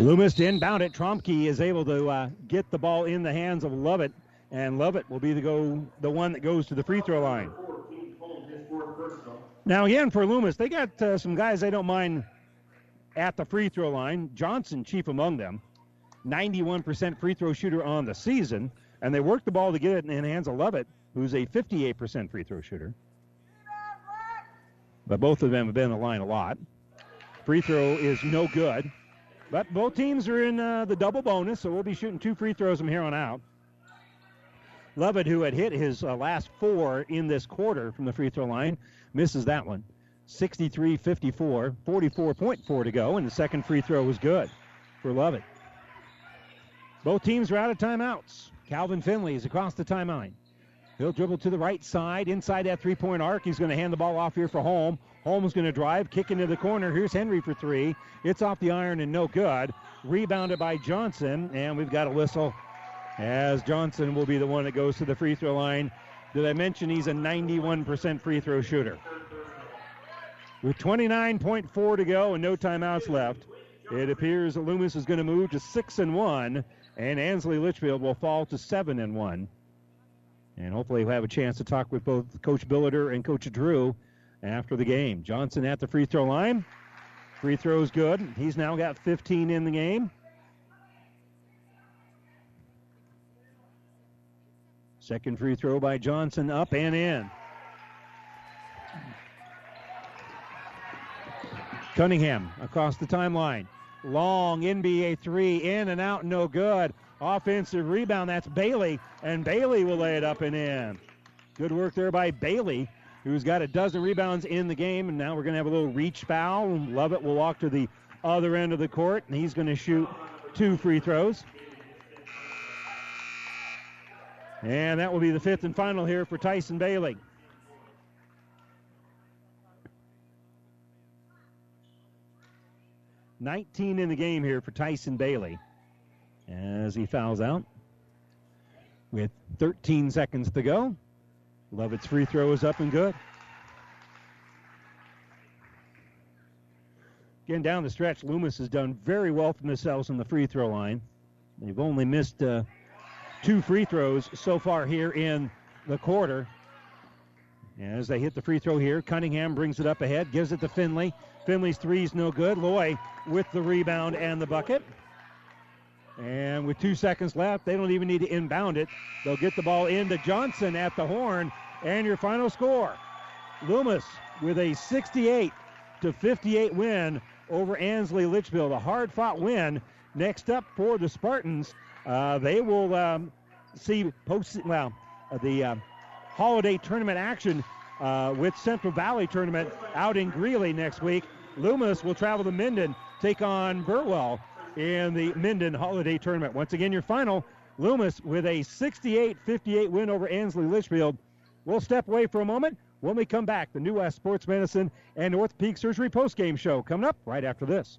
Loomis to inbound it. Tromke is able to uh, get the ball in the hands of Lovett, and Lovett will be the go the one that goes to the free throw line. Now again for Loomis, they got uh, some guys they don't mind at the free throw line. Johnson, chief among them, 91% free throw shooter on the season, and they work the ball to get it in the hands of Lovett, who's a 58% free throw shooter. But both of them have been in the line a lot. Free throw is no good. But both teams are in uh, the double bonus, so we'll be shooting two free throws from here on out. Lovett, who had hit his uh, last four in this quarter from the free throw line, misses that one. 63 54, 44.4 to go, and the second free throw was good for Lovett. Both teams are out of timeouts. Calvin Finley is across the timeline. He'll dribble to the right side, inside that three point arc. He's going to hand the ball off here for Holm. Holm's going to drive, kick into the corner. Here's Henry for three. It's off the iron and no good. Rebounded by Johnson, and we've got a whistle as Johnson will be the one that goes to the free throw line. Did I mention he's a 91% free throw shooter? With 29.4 to go and no timeouts left, it appears that Loomis is going to move to six and one, and Ansley Litchfield will fall to seven and one. And hopefully we'll have a chance to talk with both Coach Billiter and Coach Drew after the game. Johnson at the free throw line. Free throw's good. He's now got 15 in the game. Second free throw by Johnson up and in. Cunningham across the timeline. Long NBA three in and out, no good. Offensive rebound, that's Bailey, and Bailey will lay it up and in. Good work there by Bailey, who's got a dozen rebounds in the game, and now we're going to have a little reach foul. Lovett will walk to the other end of the court, and he's going to shoot two free throws. And that will be the fifth and final here for Tyson Bailey. Nineteen in the game here for Tyson Bailey as he fouls out. With 13 seconds to go, Lovett's free throw is up and good. Again, down the stretch, Loomis has done very well for themselves on the free throw line. They've only missed uh, two free throws so far here in the quarter. As they hit the free throw here, Cunningham brings it up ahead, gives it to Finley. Finley's three is no good. Loy with the rebound and the bucket. And with two seconds left, they don't even need to inbound it. They'll get the ball into Johnson at the horn. And your final score Loomis with a 68 to 58 win over Ansley Litchfield. A hard fought win. Next up for the Spartans, uh, they will um, see post, well, uh, the uh, holiday tournament action uh, with Central Valley tournament out in Greeley next week. Loomis will travel to Minden, take on Burwell in the Minden holiday tournament. Once again, your final Loomis with a 68 58 win over Ansley Litchfield. We'll step away for a moment. When we come back, the New West Sports Medicine and North Peak Surgery postgame show coming up right after this.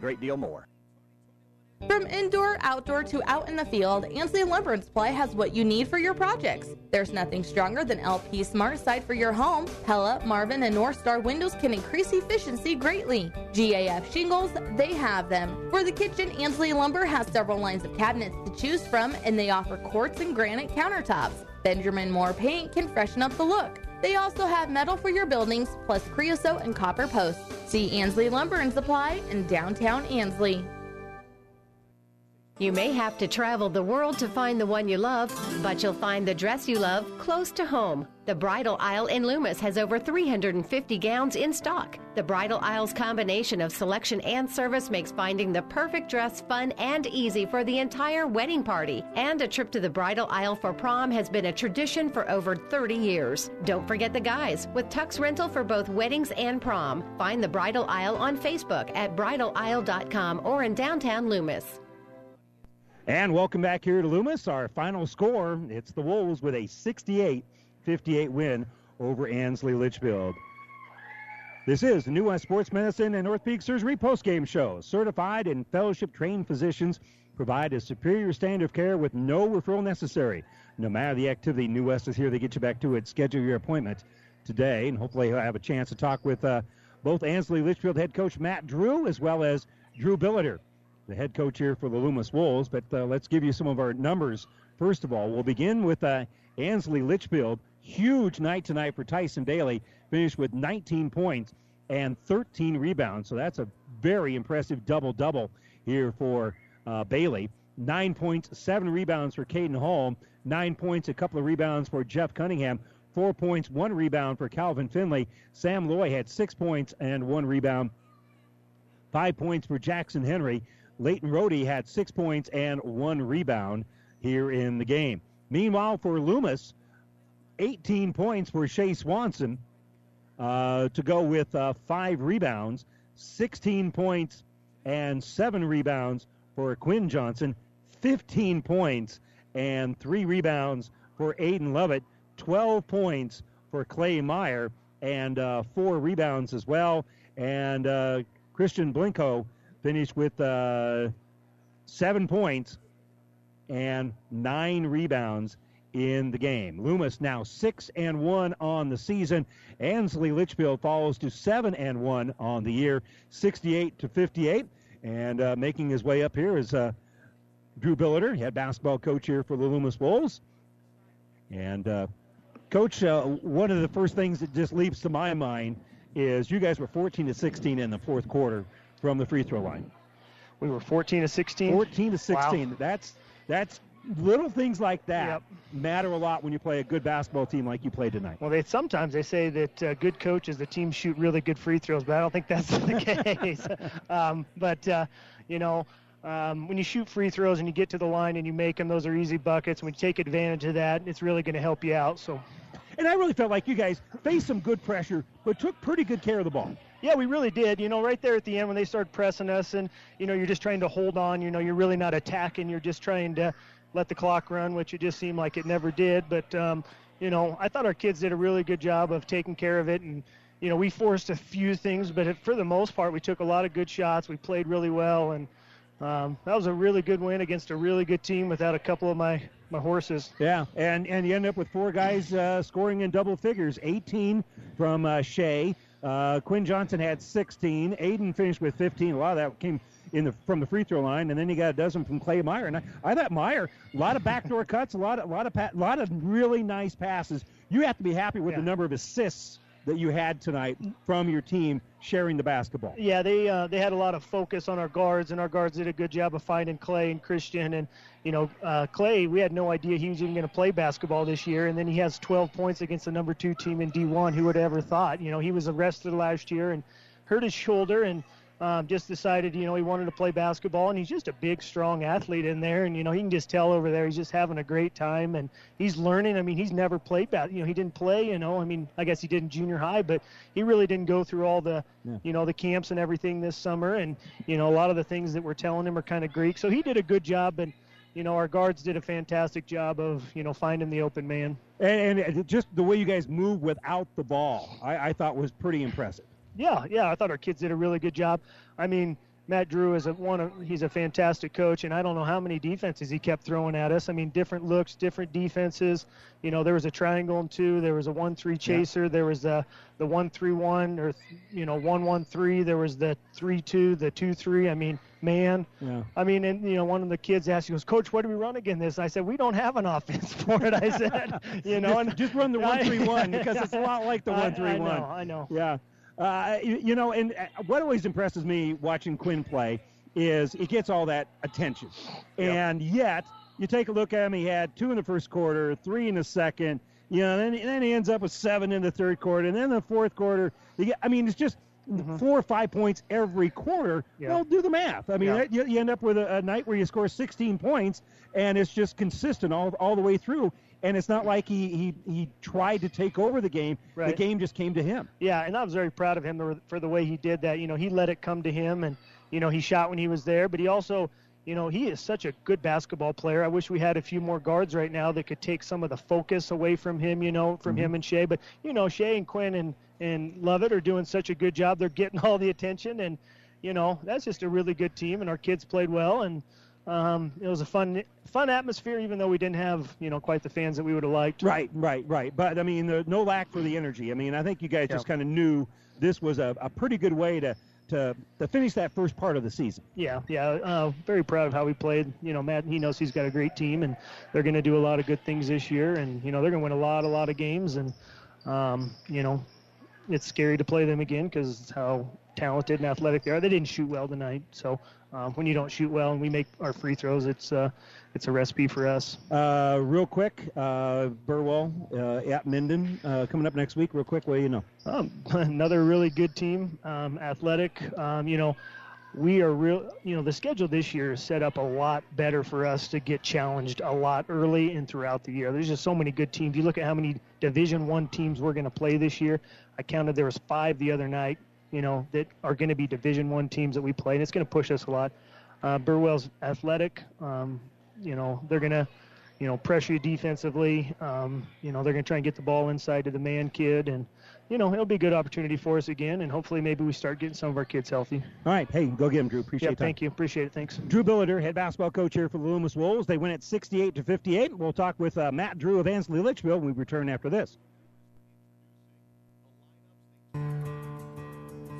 great deal more. From indoor, outdoor to out in the field, Ansley Lumber and Supply has what you need for your projects. There's nothing stronger than LP Smart Side for your home. Pella, Marvin, and Northstar windows can increase efficiency greatly. GAF shingles, they have them. For the kitchen, Ansley Lumber has several lines of cabinets to choose from, and they offer quartz and granite countertops. Benjamin Moore paint can freshen up the look. They also have metal for your buildings, plus creosote and copper posts. See Ansley Lumber and Supply in downtown Ansley. You may have to travel the world to find the one you love, but you'll find the dress you love close to home. The Bridal Aisle in Loomis has over 350 gowns in stock. The Bridal Aisle's combination of selection and service makes finding the perfect dress fun and easy for the entire wedding party. And a trip to the Bridal Aisle for prom has been a tradition for over 30 years. Don't forget the guys with Tux Rental for both weddings and prom. Find the Bridal Aisle on Facebook at bridalaisle.com or in downtown Loomis. And welcome back here to Loomis. Our final score it's the Wolves with a 68 58 win over Ansley Litchfield. This is the New West Sports Medicine and North Peak Surgery postgame show. Certified and fellowship trained physicians provide a superior standard of care with no referral necessary. No matter the activity, New West is here to get you back to it. Schedule your appointment today, and hopefully you'll have a chance to talk with uh, both Ansley Litchfield head coach Matt Drew as well as Drew Billiter the head coach here for the Loomis Wolves. But uh, let's give you some of our numbers. First of all, we'll begin with uh, Ansley Litchfield. Huge night tonight for Tyson Bailey. Finished with 19 points and 13 rebounds. So that's a very impressive double double here for uh, Bailey. Nine points, seven rebounds for Caden Holm. Nine points, a couple of rebounds for Jeff Cunningham. Four points, one rebound for Calvin Finley. Sam Loy had six points and one rebound. Five points for Jackson Henry. Leighton Rohde had six points and one rebound here in the game. Meanwhile, for Loomis, 18 points for Shea Swanson uh, to go with uh, five rebounds, 16 points and seven rebounds for Quinn Johnson, 15 points and three rebounds for Aiden Lovett, 12 points for Clay Meyer, and uh, four rebounds as well. And uh, Christian Blinkow finished with uh, seven points and nine rebounds in the game. Loomis now six and one on the season. Ansley Litchfield follows to seven and one on the year, 68 to 58. And uh, making his way up here is uh, Drew Billiter, head basketball coach here for the Loomis Wolves. And uh, coach, uh, one of the first things that just leaps to my mind is you guys were 14 to 16 in the fourth quarter from the free throw line. We were 14 to 16. 14 to 16. Wow. That's that's little things like that Yep. matter a lot when you play a good basketball team like you played tonight. Well, they sometimes they say that uh, good coaches, the team shoot really good free throws, but I don't think that's the case. um, but uh, you know, um, when you shoot free throws and you get to the line and you make them, those are easy buckets. When you take advantage of that, it's really going to help you out. So. And I really felt like you guys faced some good pressure, but took pretty good care of the ball. Yeah, we really did. You know, right there at the end when they started pressing us, and you know, you're just trying to hold on. You know, you're really not attacking. You're just trying to let the clock run, which it just seemed like it never did. But um, you know, I thought our kids did a really good job of taking care of it. And, you know, we forced a few things, but for the most part, we took a lot of good shots. We played really well. And um, that was a really good win against a really good team without a couple of my, my horses. Yeah, and, and you end up with four guys uh, scoring in double figures 18 from uh, Shea. Uh, Quinn Johnson had 16. Aiden finished with 15. A lot of that came in the from the free throw line, and then he got a dozen from Clay Meyer. And I, I thought Meyer, a lot of backdoor cuts, a lot of a lot of pa- a lot of really nice passes. You have to be happy with Yeah. the number of assists that you had tonight from your team sharing the basketball. Yeah, they uh, they had a lot of focus on our guards, and our guards did a good job of finding Clay and Christian. And you know, uh, Clay, we had no idea he was even going to play basketball this year, and then he has 12 points against the number two team in D1. Who would have ever thought? You know, he was arrested last year and hurt his shoulder, and um, just decided, you know, he wanted to play basketball, and he's just a big, strong athlete in there, and you know, he can just tell over there he's just having a great time, and he's learning. I mean, he's never played bas You know, he didn't play. You know, I mean, I guess he did in junior high, but he really didn't go through all the, Yeah. you know, the camps and everything this summer, and you know, a lot of the things that we're telling him are kind of Greek. So he did a good job, and you know, our guards did a fantastic job of, you know, finding the open man. And, and just the way you guys move without the ball, I, I thought was pretty impressive. Yeah, yeah, I thought our kids did a really good job. I mean, Matt Drew is a one. Of, he's a fantastic coach, and I don't know how many defenses he kept throwing at us. I mean, different looks, different defenses. You know, there was a triangle and two. There was a one-three chaser. There was the the one-three-one or you know one-one-three. There was the three-two, the two-three. I mean, man. Yeah. I mean, and you know, one of the kids asked, he goes, "Coach, what do we run again this?" I said, "We don't have an offense for it." I said, "You know, just, and just run the one three one because it's a lot like the one-three-one. I know, I know. Yeah. Uh, you, you know, and uh, what always impresses me watching Quinn play is he gets all that attention, and yet you take a look at him. He had two in the first quarter, three in the second. You know, then, then he ends up with seven in the third quarter, and then the fourth quarter. Get, I mean, it's just four or five points every quarter. Yeah. Well, do the math. I mean, Yeah. you, you end up with a, a night where you score 16 points, and it's just consistent all all the way through. And it's not like he he, he tried to take over the game. The game just came to him. Yeah, and I was very proud of him for- the way he did that. You know, he let it come to him, and you know, he shot when he was there, but he also, you know, he is such a good basketball player. I wish we had a few more guards right now that could take some of the focus away from him. You know, from mm-hmm. him and Shea. But you know, Shea and Quinn and and Lovett are doing such a good job. They're getting all the attention, and you know, that's just a really good team. And our kids played well, and um, it was a fun fun atmosphere, even though we didn't have you know quite the fans that we would have liked. Right, right, right. But I mean, there, no lack for the energy. I mean, I think you guys just kind of knew this was a, a pretty good way to, to to finish that first part of the season. Yeah, yeah. Uh, very proud of how we played. You know, Matt, he knows he's got a great team, and they're going to do a lot of good things this year. And you know, they're going to win a lot, a lot of games. And um, you know, it's scary to play them again because how talented and athletic they are. They didn't shoot well tonight, so um, when you don't shoot well and we make our free throws, it's uh, it's a recipe for us. Uh, real quick, uh, Burwell uh, at Minden uh, coming up next week. Real quick, what do you know? Um, another really good team, um, athletic. Um, you know, we are real. You know, the schedule this year is set up a lot better for us to get challenged a lot early and throughout the year. There's just so many good teams. You look at how many Division One teams we're going to play this year. I counted there was five the other night. You know, that are going to be Division One teams that we play, and it's going to push us a lot. Uh, Burwell's athletic. Um, you know, they're going to you know, pressure you defensively. Um, you know, they're going to try and get the ball inside to the man kid, and you know, it'll be a good opportunity for us again, and hopefully maybe we start getting some of our kids healthy. All right, hey, go get him, Drew. Appreciate Yeah, that. thank you. Appreciate it. Thanks. Drew Billiter, head basketball coach here for the Loomis Wolves. They win at 68 to 58. We'll talk with uh, Matt Drew of Ansley Litchfield when we return after this.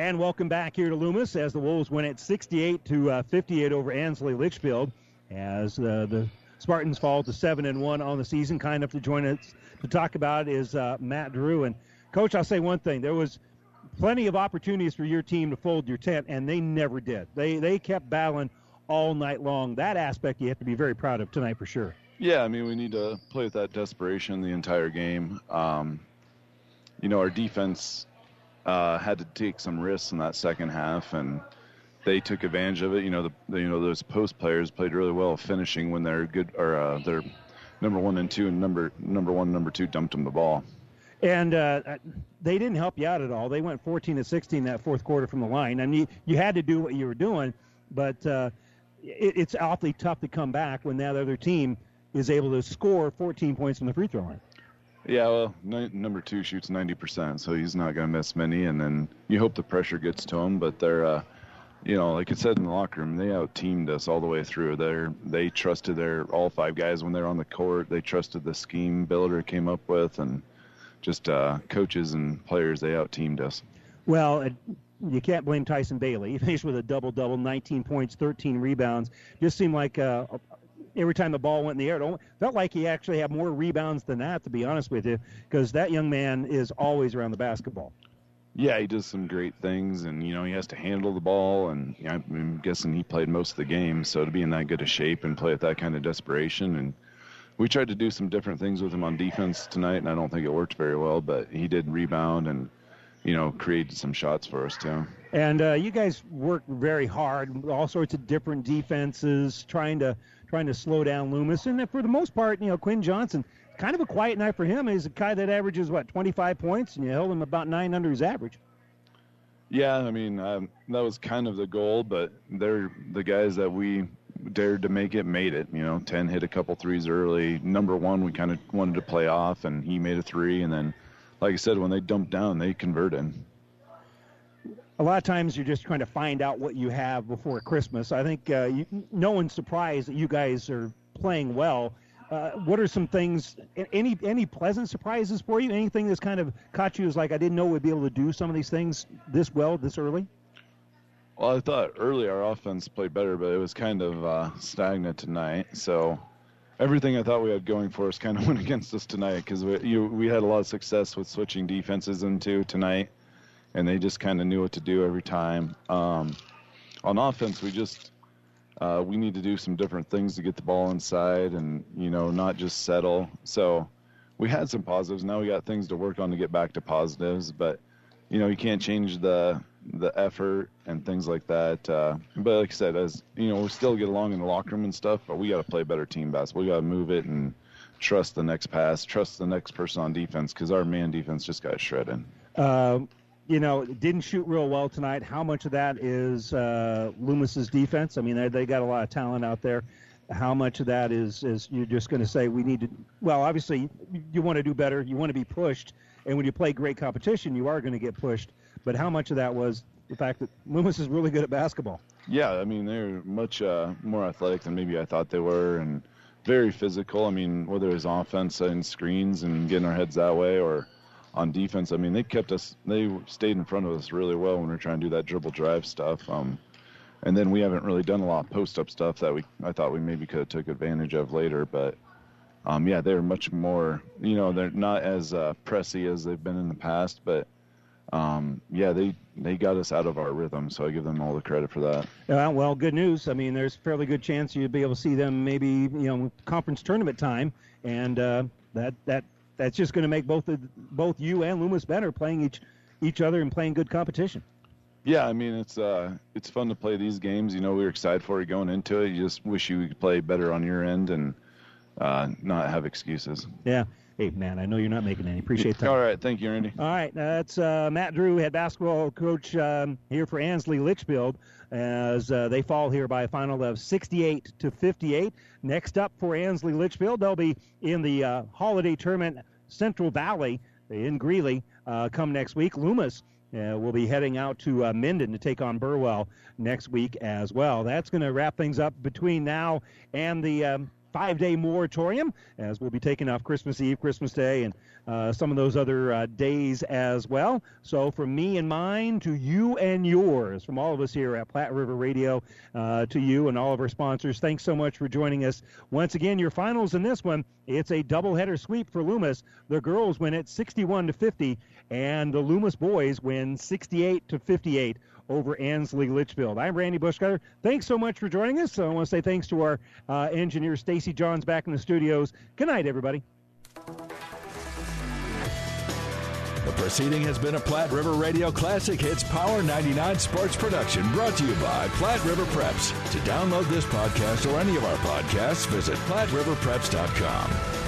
And welcome back here to Loomis as the Wolves win at 68 to uh, 58 over Ansley Litchfield as uh, the Spartans fall to seven and one on the season. Kind enough to join us to talk about is uh, Matt Drew and Coach. I'll say one thing: there was plenty of opportunities for your team to fold your tent, and they never did. They they kept battling all night long. That aspect you have to be very proud of tonight for sure. Yeah, I mean, we need to play with that desperation the entire game. Um, you know, our defense uh, had to take some risks in that second half, and they took advantage of it. You know, the, you know those post players played really well finishing when they're good or uh, they're number one and two, and number number one, number two dumped them the ball. And uh, they didn't help you out at all. They went 14 to 16 that fourth quarter from the line. I mean, you, you had to do what you were doing, but uh, it, it's awfully tough to come back when that other team is able to score 14 points from the free throw line. Yeah, well, n- number two shoots 90%, so he's not going to miss many. And then you hope the pressure gets to him, but they're, uh, you know, like I said in the locker room, they out teamed us all the way through. They they trusted their all five guys when they're on the court. They trusted the scheme Billiter came up with, and just uh, coaches and players they out teamed us. Well, it, you can't blame Tyson Bailey. He finished with a double double, 19 points, 13 rebounds. Just seemed like uh, every time the ball went in the air, it felt like he actually had more rebounds than that, to be honest with you, because that young man is always around the basketball. Yeah, he does some great things, and you know he has to handle the ball, and you know, I'm guessing he played most of the game, so to be in that good a shape and play at that kind of desperation, and we tried to do some different things with him on defense tonight, and I don't think it worked very well, but he did rebound and you know created some shots for us too. And uh, you guys worked very hard, all sorts of different defenses, trying to trying to slow down Loomis. And for the most part, you know, Quinn Johnson, kind of a quiet night for him. He's a guy that averages, what, 25 points, and you held him about nine under his average. Yeah, I mean, um, that was kind of the goal, but they're the guys that we dared to make it, made it. You know, 10 hit a couple threes early. Number one, we kind of wanted to play off, and he made a three. And then, like I said, when they dumped down, they converted a lot of times you're just trying to find out what you have before Christmas. I think uh, you, no one's surprised that you guys are playing well. Uh, what are some things? Any any pleasant surprises for you? Anything that's kind of caught you as like I didn't know we'd be able to do some of these things this well this early? Well, I thought early our offense played better, but it was kind of uh, stagnant tonight. So everything I thought we had going for us kind of went against us tonight because we we had a lot of success with switching defenses into tonight and they just kind of knew what to do every time. Um, on offense, we just uh, we need to do some different things to get the ball inside, and you know, not just settle. So we had some positives. Now we got things to work on to get back to positives, but you know, you can't change the the effort and things like that. Uh, but like I said, as you know, we still get along in the locker room and stuff, but we got to play better team basketball. We got to move it and trust the next pass, trust the next person on defense because our man defense just got shredded. Uh, you know, didn't shoot real well tonight. How much of that is uh, Loomis's defense? I mean, they, they got a lot of talent out there. How much of that is is you're just going to say we need to? Well, obviously, you want to do better. You want to be pushed, and when you play great competition, you are going to get pushed. But how much of that was the fact that Loomis is really good at basketball? Yeah, I mean they're much uh, more athletic than maybe I thought they were, and very physical. I mean, whether it's offense and screens and getting our heads that way, or on defense, I mean, they kept us, they stayed in front of us really well when we are trying to do that dribble drive stuff. Um, and then we haven't really done a lot of post up stuff that we I thought we maybe could have took advantage of later. But um, yeah, they're much more, you know, they're not as uh, pressy as they've been in the past, but um, yeah, they they got us out of our rhythm, so I give them all the credit for that. Well, good news. I mean, there's fairly good chance you'll be able to see them maybe you know conference tournament time, and uh, that that that's just going to make both the, both you and Loomis better playing each each other and playing good competition. Yeah, I mean it's uh it's fun to play these games. You know, we were excited for it going into it. You just wish you could play better on your end and uh, not have excuses. Yeah. Hey, man, I know you're not making any. Appreciate that. All right. Thank you, Randy. All right. That's uh, Matt Drew, head basketball coach um, here for Ansley Litchfield, as uh, they fall here by a final of 68 to 58. Next up for Ansley Litchfield, they'll be in the uh, holiday tournament Central Valley in Greeley uh, come next week. Loomis uh, will be heading out to uh, Minden to take on Burwell next week as well. That's going to wrap things up between now and the um, five day moratorium as we'll be taking off Christmas Eve, Christmas Day, and uh, some of those other uh, days as well. So, from me and mine to you and yours, from all of us here at Platte River Radio uh, to you and all of our sponsors, thanks so much for joining us. Once again, your finals in this one, it's a doubleheader sweep for Loomis. The girls win it 61 to 50, and the Loomis boys win 68 to 58 over Ansley Litchfield. I'm Randy Bushcutter. Thanks so much for joining us. I want to say thanks to our uh, engineer, Stacy Johns, back in the studios. Good night, everybody. The proceeding has been a Platte River Radio Classic Hits Power 99 sports production brought to you by Platte River Preps. To download this podcast or any of our podcasts, visit PlatteRiverPreps.com.